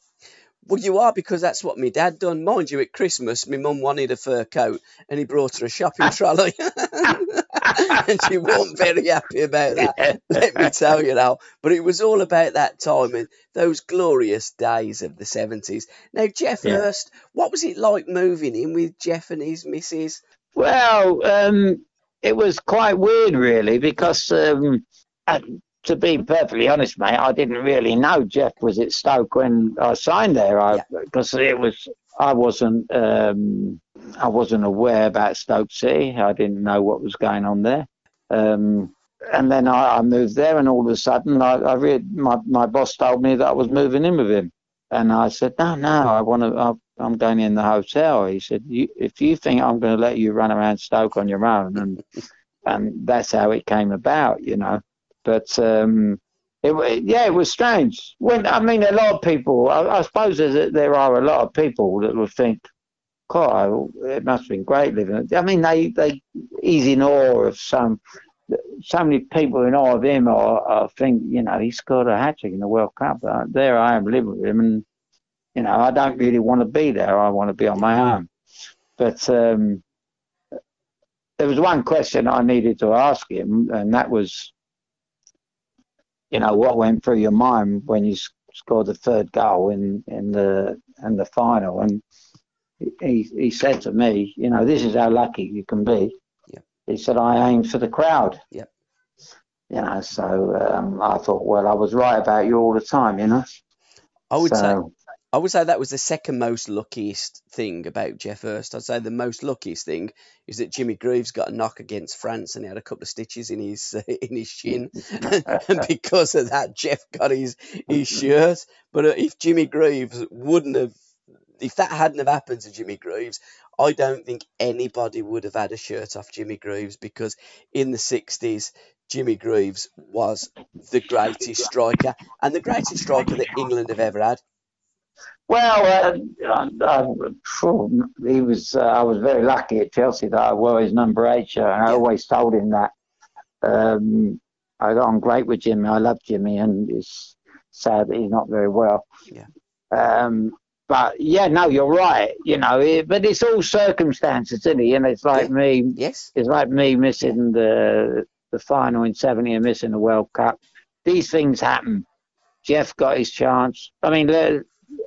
Well, you are because that's what my dad done. Mind you, at Christmas, my mum wanted a fur coat, and he brought her a shopping *laughs* trolley, *laughs* and she wasn't very happy about that. Let me tell you now. But it was all about that time and those glorious days of the seventies. Now, Geoff Yeah. Hurst, what was it like moving in with Geoff and his missus? Well, um, it was quite weird, really, because um, to be perfectly honest, mate, I didn't really know Geoff was at Stoke when I signed there. I because it was I wasn't um, I wasn't aware about Stoke City. I didn't know what was going on there. Um, and then I, I, moved there, and all of a sudden, I, I read my my boss told me that I was moving in with him, and I said, no, no, I want to. I'm going in the hotel. He said, you, if you think I'm going to let you run around Stoke on your own, and and that's how it came about, you know. But um, it, yeah, it was strange. When I mean, a lot of people, I, I suppose there are a lot of people that will think, God, it must have been great living. I mean, they they he's in awe of some so many people in awe of him or think, you know, he scored a hat trick in the World Cup. Uh, there I am living with him, and you know, I don't really want to be there. I want to be on my own. But um, there was one question I needed to ask him, and that was, you know, what went through your mind when you scored the third goal in in the in the final? And he he said to me, you know, this is how lucky you can be yeah. he said, I aim for the crowd. Yep. You know, so um, I thought, well, I was right about you all the time, you know. I would so, say, I would say that was the second most luckiest thing about Geoff Hurst. I'd say the most luckiest thing is that Jimmy Greaves got a knock against France and he had a couple of stitches in his uh, in his shin, and *laughs* *laughs* because of that, Geoff got his his shirt. But uh, if Jimmy Greaves wouldn't have if that hadn't have happened to Jimmy Greaves, I don't think anybody would have had a shirt off Jimmy Greaves because in the 60s, Jimmy Greaves was the greatest striker and the greatest striker that England have ever had. Well, uh, uh, he was. Uh, I was very lucky at Chelsea that I wore his number eight shirt, and I always told him that. Um, I got on great with Jimmy. I love Jimmy, and it's sad that he's not very well. Yeah. Um, but yeah, no, you're right. You know, it, but it's all circumstances, isn't it? And it's like yeah. me. Yes. It's like me missing the the final in '70 and missing the World Cup. These things happen. Geoff got his chance. I mean,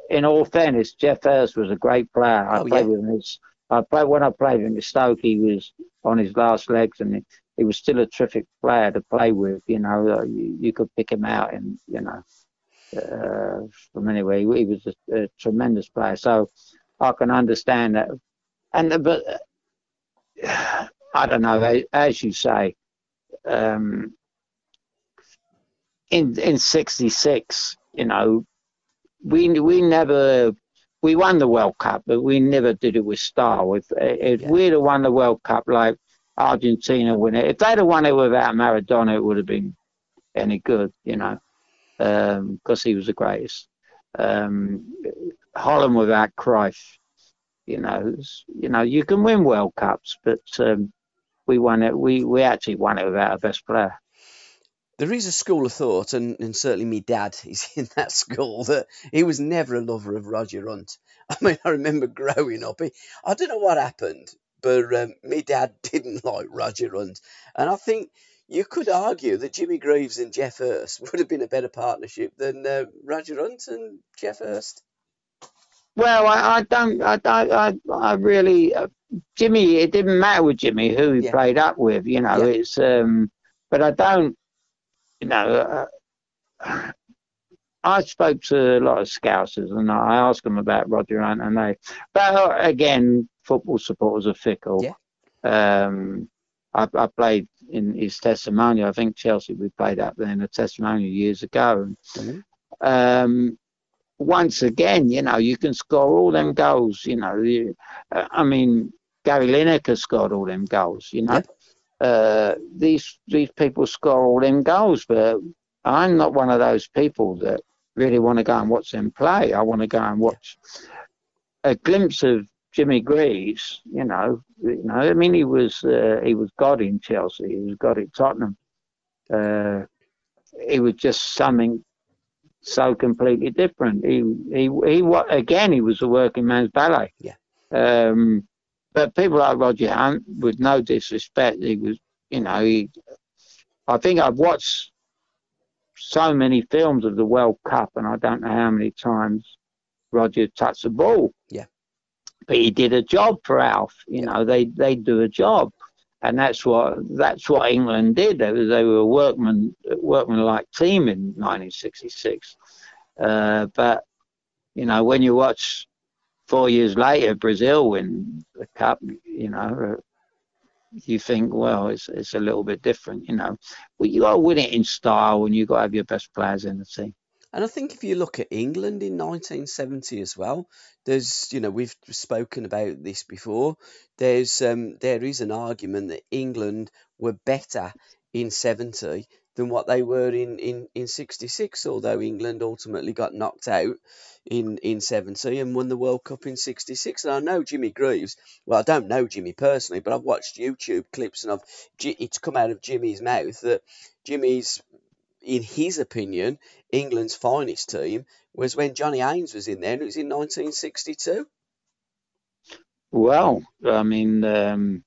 in all fairness, Geoff Hurst was a great player. I oh, played yeah. with him. I played when I played him at Stoke. He was on his last legs, and he, he was still a terrific player to play with. You know, you, you could pick him out, and you know, uh, from anyway. He was a, a, tremendous player, so I can understand that. And but *sighs* I don't know, as you say, um, in in '66, you know, we we never we won the World Cup, but we never did it with style. If if yeah. we'd have won the World Cup like Argentina win it, if they'd have won it without Maradona, it would have been any good, you know because um, he was the greatest. Um, Holland without Cruyff, you know, you know, you can win World Cups, but um, we won it. We we actually won it without a best player. There is a school of thought, and, and certainly my dad *laughs* is in that school, that he was never a lover of Roger Hunt. *laughs* I mean, I remember growing up, he, I don't know what happened, but um, my dad *laughs* didn't like Roger Hunt. And I think you could argue that Jimmy Greaves and Geoff Hurst would have been a better partnership than uh, Roger Hunt and Geoff Hurst. Well, I, I don't, I, I, I really, uh, Jimmy. It didn't matter with Jimmy who he yeah. played up with, you know. Yeah. It's, um, but I don't, you know. Uh, I spoke to a lot of scousers and I asked them about Roger Hunt, and they, but uh, again, football supporters are fickle. Yeah. Um, I, I played in his testimonial. I think Chelsea we played up there in a testimonial years ago. Mm-hmm. Um, once again, you know, you can score all them goals. You know, you, uh, I mean, Gary Lineker scored all them goals. You know, yep. Uh, these these people score all them goals, but I'm not one of those people that really want to go and watch them play. I want to go and watch a glimpse of Jimmy Greaves, you know, you know, I mean, he was uh, he was God in Chelsea. He was God at Tottenham. Uh, he was just something so completely different. He he he again he was a working man's ballet. Yeah. Um, but people like Roger Hunt, with no disrespect, he was, you know, he. I think I've watched so many films of the World Cup, and I don't know how many times Roger touched the ball. Yeah but he did a job for Alf. You know, they they do a job. and that's what that's what England did. They, they were a workman workman-like team in 1966. Uh, but you know, when you watch four years later Brazil win the cup, you know, you think, well, it's it's a little bit different. You know, well, you got to win it in style, and you got to have your best players in the team. And I think if you look at England in 1970 as well, there's, you know, we've spoken about this before. There's, um, there is an argument that England were better in 70 than what they were in, in, in 66, although England ultimately got knocked out in, in 70 and won the World Cup in 66. And I know Jimmy Greaves, well, I don't know Jimmy personally, but I've watched YouTube clips and I've, it's come out of Jimmy's mouth that Jimmy's in his opinion, England's finest team was when Johnny Haynes was in there, and it was in 1962. Well, I mean, um,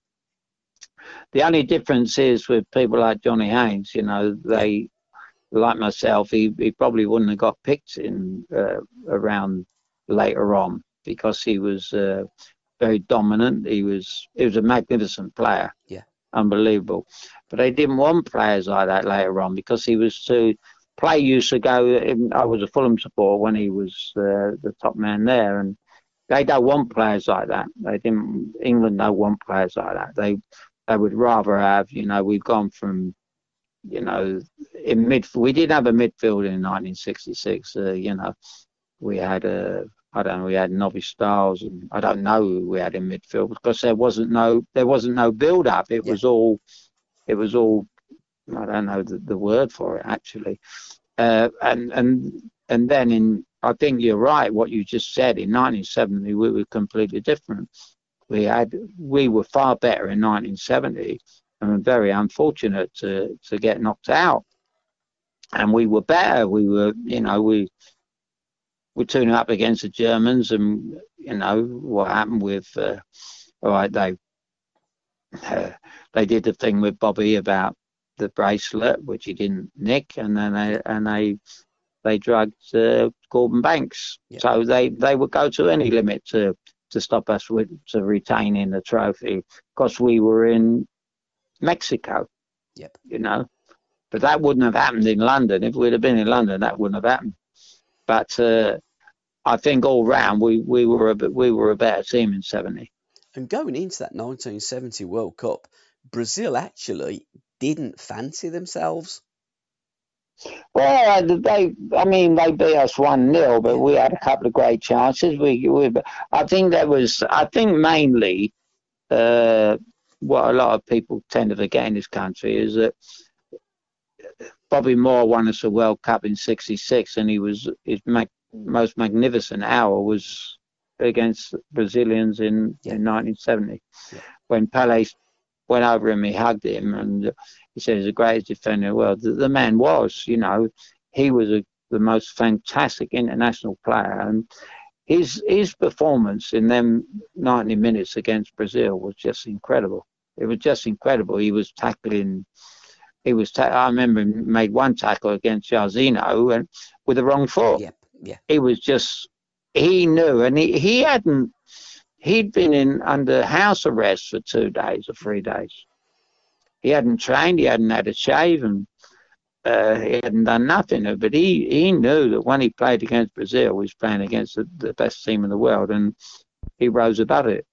the only difference is with people like Johnny Haynes, you know, they, like myself, he, he probably wouldn't have got picked in uh, around later on because he was uh, very dominant. He was he was a magnificent player. Yeah unbelievable. But they didn't want players like that later on because he was too. Play used to go. I was a Fulham supporter when he was uh, the top man there, and they don't want players like that. They didn't. England don't want players like that. They they would rather have. You know, we've gone from. You know, in mid. We did have a midfield in 1966. Uh, you know, we had a I don't know, we had Nobby Stiles and I don't know who we had in midfield because there wasn't no there wasn't no build up. It yeah. was all it was all I don't know the, the word for it actually. Uh, and and and then in I think you're right what you just said in 1970 we were completely different. We had we were far better in 1970 and very unfortunate to to get knocked out. And we were better. We were you know we we're tuning up against the Germans, and you know what happened with. Uh, all right, they uh, they did the thing with Bobby about the bracelet, which he didn't nick, and then they and they they drugged uh, Gordon Banks. Yeah. So they they would go to any limit to to stop us with to retaining the trophy because we were in Mexico. Yep. You know, but that wouldn't have happened in London. If we'd have been in London, that wouldn't have happened. But uh, I think all round we, we were a bit, we were a better team in '70. And going into that 1970 World Cup, Brazil actually didn't fancy themselves. Well, they, I mean, they beat us one 0 but we had a couple of great chances. We, we I think that was, I think mainly, uh, what a lot of people tend to forget in this country is that Bobby Moore won us a World Cup in '66, and he was his mag- most magnificent hour was against Brazilians in, yeah. in 1970 yeah. when Pele went over him, he hugged him, and he said he's the greatest defender in the world. The, the man was, you know, he was a, the most fantastic international player, and his his performance in them 90 minutes against Brazil was just incredible. It was just incredible. He was tackling he was. Ta- I remember he made one tackle against Jairzinho and with the wrong foot. Yeah. He was just. He knew, and he he hadn't. He'd been in under house arrest for two days or three days. He hadn't trained. He hadn't had a shave, and uh, he hadn't done nothing. But he he knew that when he played against Brazil, he was playing against the, the best team in the world, and he rose above it.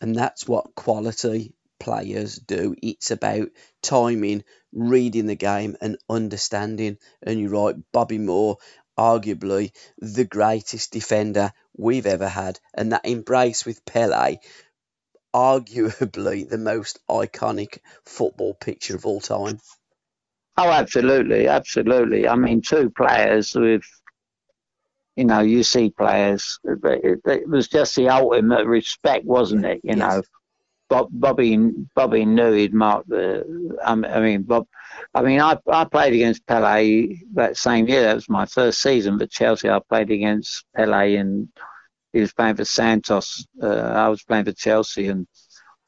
And that's what quality players do. It's about timing, reading the game, and understanding. And you're right, Bobby Moore, arguably the greatest defender we've ever had, and that embrace with Pele, arguably the most iconic football picture of all time. Oh, absolutely, absolutely. I mean, two players with, you know, you see players. It, it was just the ultimate respect, wasn't it? You yes. know, Bob, Bobby Bobby knew he'd marked the. I mean, Bob. I mean, I I played against Pele that same year. That was my first season for Chelsea. I played against Pele, and he was playing for Santos. Uh, I was playing for Chelsea, and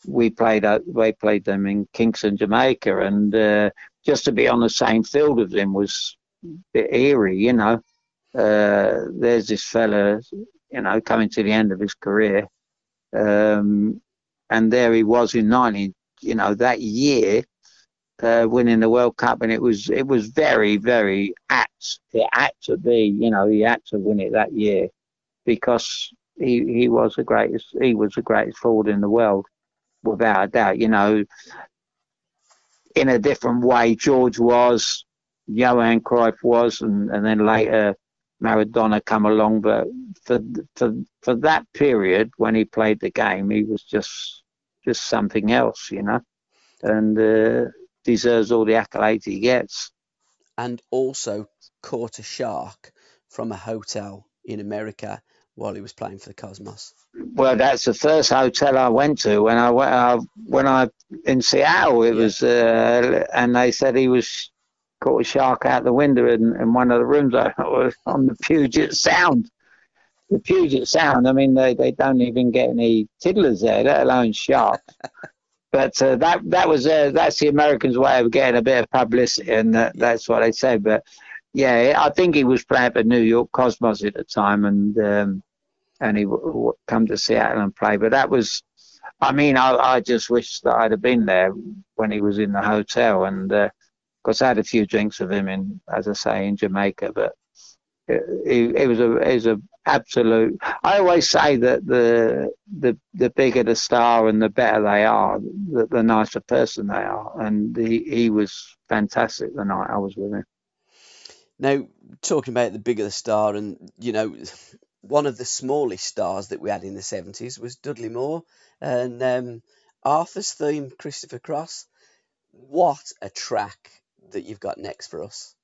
we played. Uh, we played them in Kingston, Jamaica, and uh, just to be on the same field with him was a bit eerie, you know. Uh, there's this fella, you know, coming to the end of his career. Um, and there he was in 19 you know, that year, uh, winning the World Cup, and it was it was very very apt. It had to be, you know, he had to win it that year because he he was the greatest. He was the greatest forward in the world, without a doubt. You know, in a different way, George was, Johan Cruyff was, and, and then later Maradona come along. But for for for that period when he played the game, he was just just something else, you know, and uh, deserves all the accolades he gets. And also caught a shark from a hotel in America while he was playing for the Cosmos. Well, that's the first hotel I went to when I went uh, when I in Seattle. It Yeah. was, uh, and they said he was caught a shark out the window in, in one of the rooms I was *laughs* on the Puget Sound. The Puget Sound. I mean, they, they don't even get any tiddlers there, let alone sharks. *laughs* but uh, that that was uh, that's the Americans' way of getting a bit of publicity, and that, that's what they said. But yeah, I think he was playing for New York Cosmos at the time, and um, and he w- w- come to Seattle and play. But that was, I mean, I, I just wish that I'd have been there when he was in the hotel, and because I had a few drinks with him in, as I say, in Jamaica. But it, it, it was a it was a absolute. I always say that the the the bigger the star and the better they are, the, the nicer person they are, and he he was fantastic the night I was with him. Now, talking about the bigger the star, and you know, one of the smallest stars that we had in the 70s was Dudley Moore and um, Arthur's theme, Christopher Cross. What a track that you've got next for us.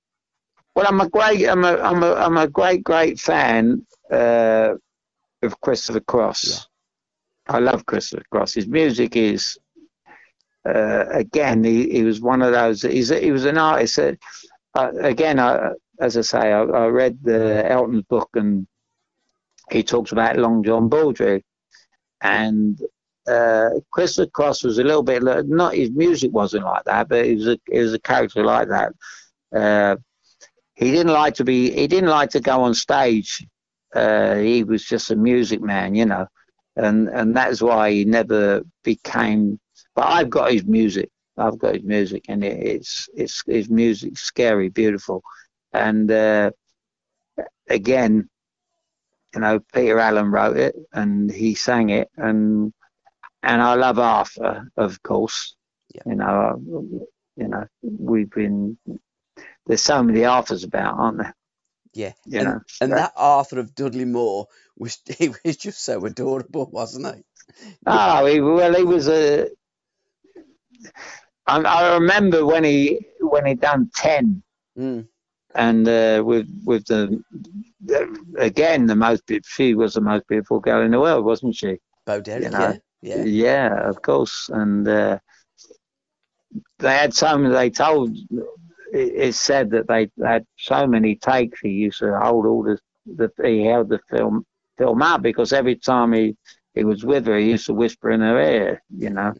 Well, I'm a great, I'm a, I'm a, I'm a great, great fan uh, of Christopher Cross. I love Christopher Cross. His music is, uh, again, he, he was one of those. He's he was an artist. That, uh, again, I, as I say, I, I read the Elton's book, and he talks about Long John Baldry, and uh, Christopher Cross was a little bit not his music wasn't like that, but he was a he was a character like that. Uh, he didn't like to be he didn't like to go on stage. Uh, he was just a music man, you know, and and that's why he never became. But I've got his music. I've got his music, and it, it's it's his music scary, beautiful, and uh, again, you know, Peter Allen wrote it and he sang it, and and I love Arthur, of course. Yeah. You know, you know, we've been there's so many Arthurs about, aren't there? Yeah. You and, know, and so- that Arthur of Dudley Moore was *laughs* he was just so adorable, wasn't he? Oh, *laughs* he, well, he was a. I, I remember when he when he done ten, Mm. And uh, with with the, again the most she was the most beautiful girl in the world, wasn't she? Bo Derek, You know, yeah. Yeah. of course. And uh, they had so many. They told it, it said that they had so many takes. He used to hold all the, the he held the film film up because every time he he was with her, he used to whisper in her ear. You know.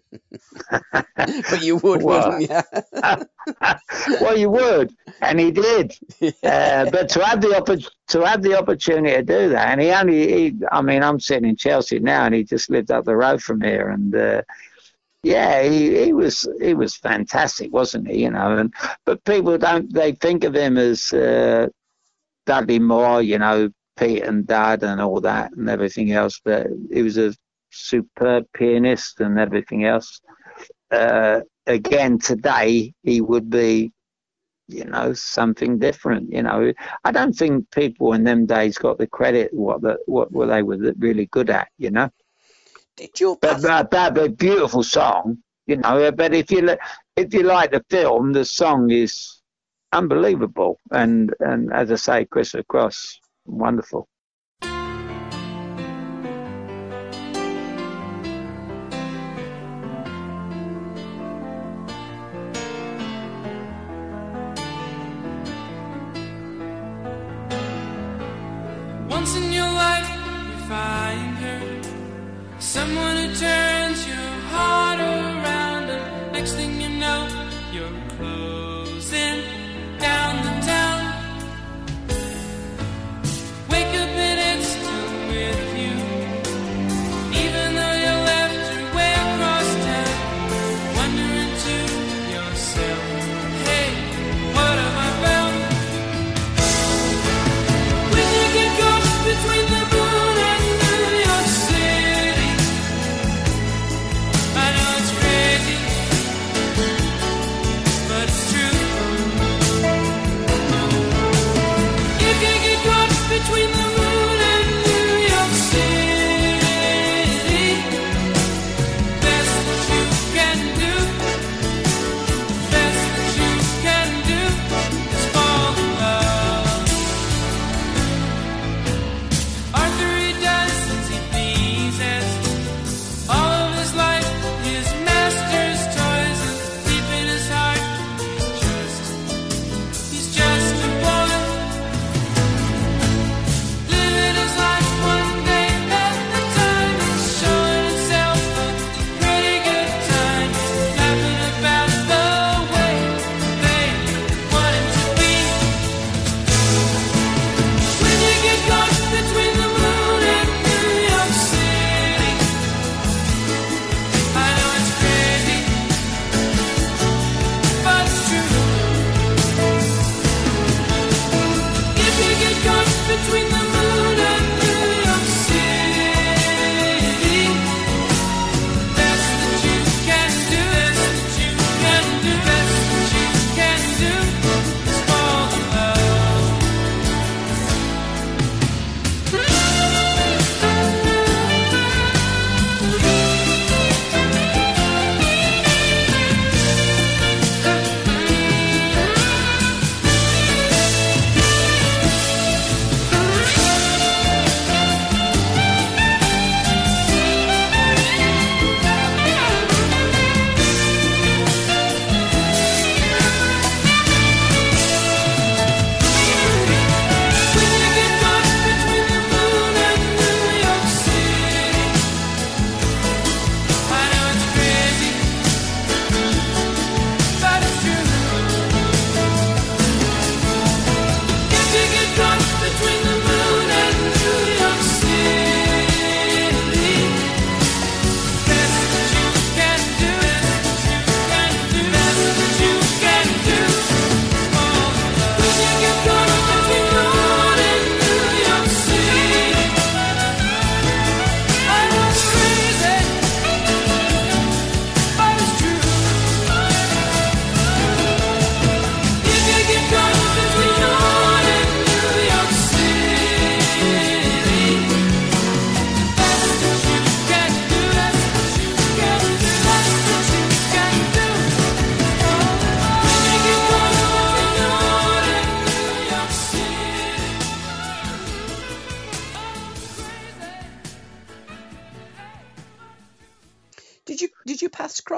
*laughs* But you would, Well, wouldn't you? *laughs* well, you would, and he did. *laughs* Uh, but to have the oppor- to have the opportunity to do that, and he only, he, I mean, I'm sitting in Chelsea now, and he just lived up the road from here, and uh, yeah, he, he was he was fantastic, wasn't he? You know, and but people don't they think of him as uh, Dudley Moore, you know, Pete and Dud and all that and everything else, but he was a superb pianist and everything else. Uh, again, today he would be you know, something different. You know, I don't think people in them days got the credit what the, what were they were really good at. You know, Did your but but, but, but beautiful song. You know, but if you if you like the film, the song is unbelievable. And and as I say, Christopher Cross, wonderful.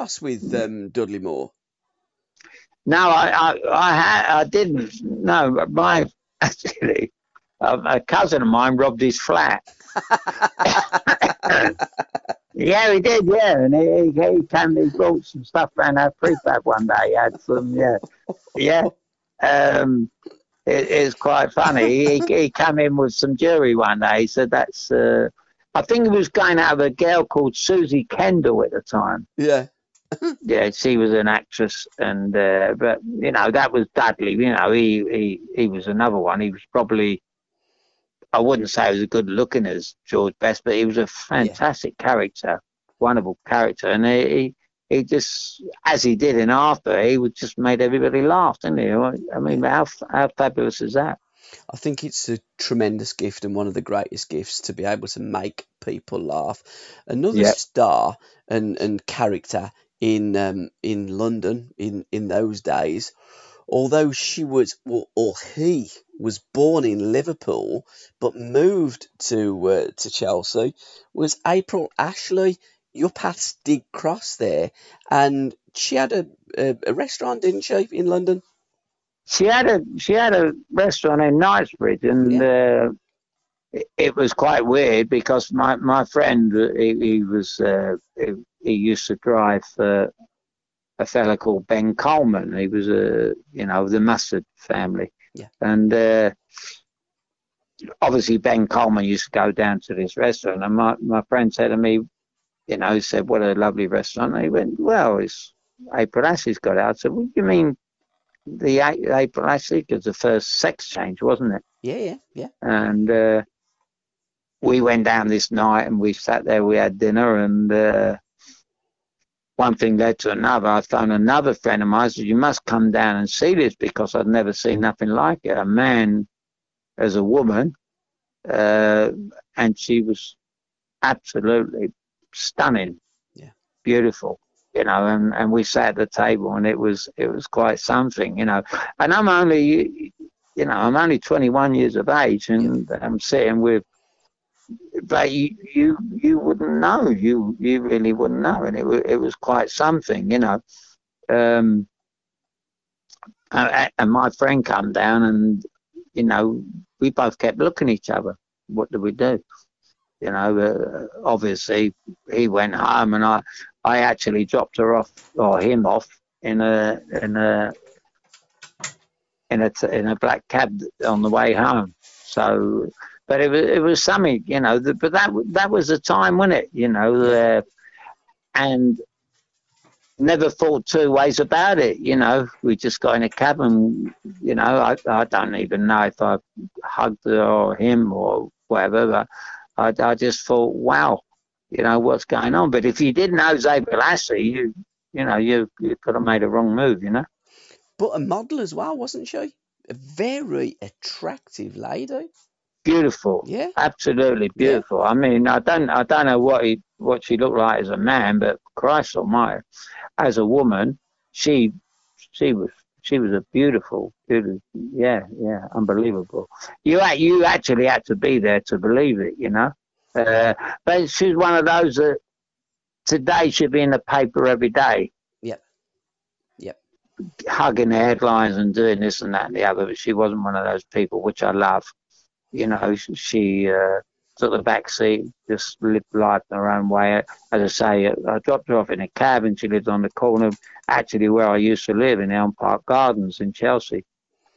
Cross with um, Dudley Moore? No, I, I, I, I didn't. No, my *laughs* actually, a, a cousin of mine robbed his flat. *laughs* yeah, he did. Yeah, and he, he, he came. He brought some stuff around our prefab one day. He had some. Yeah, yeah. Um, it, it's quite funny. He, he came in with some jewelry one day. He said that's. Uh, I think he was going out with a girl called Suzy Kendall at the time. Yeah. *laughs* yeah, she was an actress, and uh, but you know that was Dudley. You know, he he he was another one. He was probably. I wouldn't say he was as good looking as George Best, but he was a fantastic yeah. character, wonderful character, and he, he he just, as he did in Arthur, he would just made everybody laugh, didn't he? I mean, how how fabulous is that? I think it's a tremendous gift and one of the greatest gifts to be able to make people laugh. Another yep. star and, and character in um, in London in, in those days, although she was or, or he was born in Liverpool but moved to uh, to Chelsea, was April Ashley. Your paths did cross there, and she had a, a, a restaurant, didn't she, in London? she had a she had a restaurant in Knightsbridge, and yeah. uh, it, it, was quite weird because my my friend he, he was uh, he, he, used to drive for a fella called Ben Colman. He was a you know the Mustard family, yeah. and. Uh, obviously, Ben Colman used to go down to this restaurant, and my, my friend said to me, you know, he said, "What a lovely restaurant." And he went, "Well, it's April Ashley's got out." I said, "What do you mean the April week was the first sex change, wasn't it? Yeah, yeah, yeah. And uh, we went down this night and we sat there, we had dinner, and uh, one thing led to another. I found another friend of mine. Said, You must come down and see this because I'd never seen nothing like it. A man as a woman, uh, and she was absolutely stunning, yeah, beautiful you know, and, and we sat at the table and it was it was quite something, you know. And I'm only, you know, I'm only 21 years of age and I'm sitting with, but you you, you wouldn't know, you you really wouldn't know, and it was it was quite something, you know. Um, and my friend come down and you know we both kept looking at each other. What do we do? You know, uh, obviously he went home and I I actually dropped her off or him off in a in a in a in a black cab on the way home. So, but it was it was something, you know. The, but that that was the time, wasn't it? You know, uh, and never thought two ways about it. You know, we just got in a cab and you know, I I don't even know if I hugged her or him or whatever, but I I just thought, wow, you know what's going on. But if you didn't know Ashley, you you know you you could have made a wrong move, you know. But a model as well, wasn't she? A very attractive lady. Beautiful. Yeah. Absolutely beautiful. Yeah. I mean, I don't I don't know what he what she looked like as a man, but Christ Almighty, as a woman, she she was she was a beautiful, beautiful, yeah, yeah, unbelievable. You you actually had to be there to believe it, you know. Uh, but she's one of those that today should be in the paper every day. Yep. Yep. Hugging the headlines and doing this and that and the other. But she wasn't one of those people, which I love. You know, she uh, took the back seat, just lived life in her own way. As I say, I dropped her off in a cab and she lived on the corner, of actually where I used to live in Elm Park Gardens in Chelsea.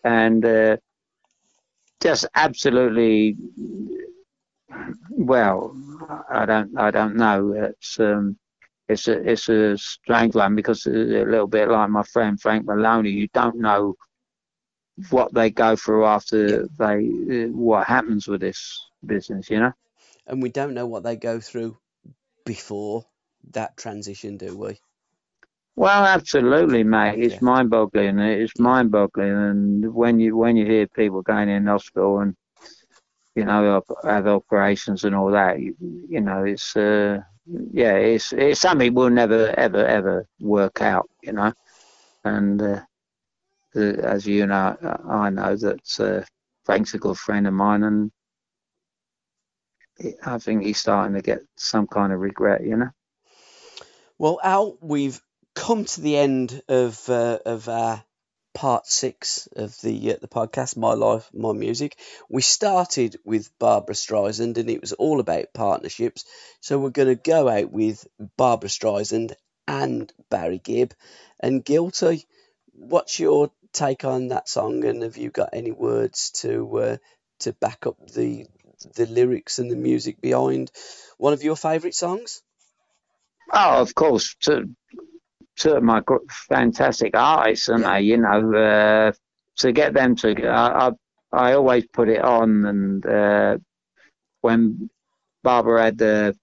And uh, just absolutely well, I don't, I don't know. It's um, it's a, it's a strange one because it's a little bit like my friend Frank Maloney. You don't know what they go through after they, what happens with this business, you know. And we don't know what they go through before that transition, do we? Well, absolutely, mate. It's yeah. mind-boggling. It's mind-boggling, and when you when you hear people going in hospital and you know, have operations and all that. You, you know, it's uh, yeah, it's it's something we'll never ever ever work out. You know, and uh, as you know, I know that uh, Frank's a good friend of mine, and I think he's starting to get some kind of regret. You know. Well, Al, we've come to the end of uh, of our part six of the uh, the podcast, My Life, My Music. We started with Barbra Streisand, and it was all about partnerships. So we're going to go out with Barbra Streisand and Barry Gibb, and Guilty. What's your take on that song, and have you got any words to uh, to back up the the lyrics and the music behind one of your favourite songs? Oh, of course, two of my fantastic artists, and Yeah. they, you know, uh, to get them to, I, I, I always put it on, and uh, when Barbra had the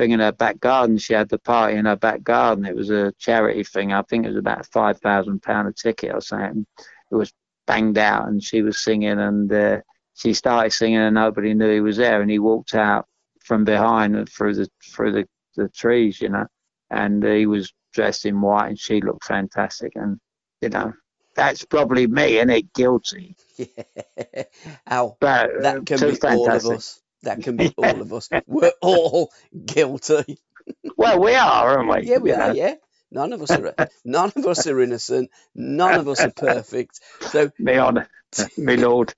thing in her back garden, she had the party in her back garden. It was a charity thing. I think it was about five thousand pound a ticket or something. It was banged out, and she was singing, and uh, she started singing, and nobody knew he was there, and he walked out from behind and through the through the, the trees, you know, and he was dressed in white, and she looked fantastic, and you know, that's probably me, and it guilty, *laughs* Yeah. Al, but uh, that can be all of us. That *laughs* can be all of us. We're *laughs* all guilty. Well, we are, aren't we? Yeah, we You are. know? Yeah, none of us are. None of us are innocent. None of us are perfect. So *laughs* Me on, me lord.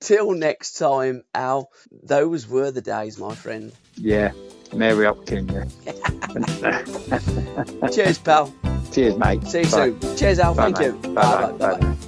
till next time, Al. Those were the days, my friend. Yeah, Mary Hopkins. Yeah. Cheers, pal. Cheers, mate. See you Bye. soon. Cheers, Al. Bye, Thank mate. you. Bye-bye. Bye bye. Bye-bye.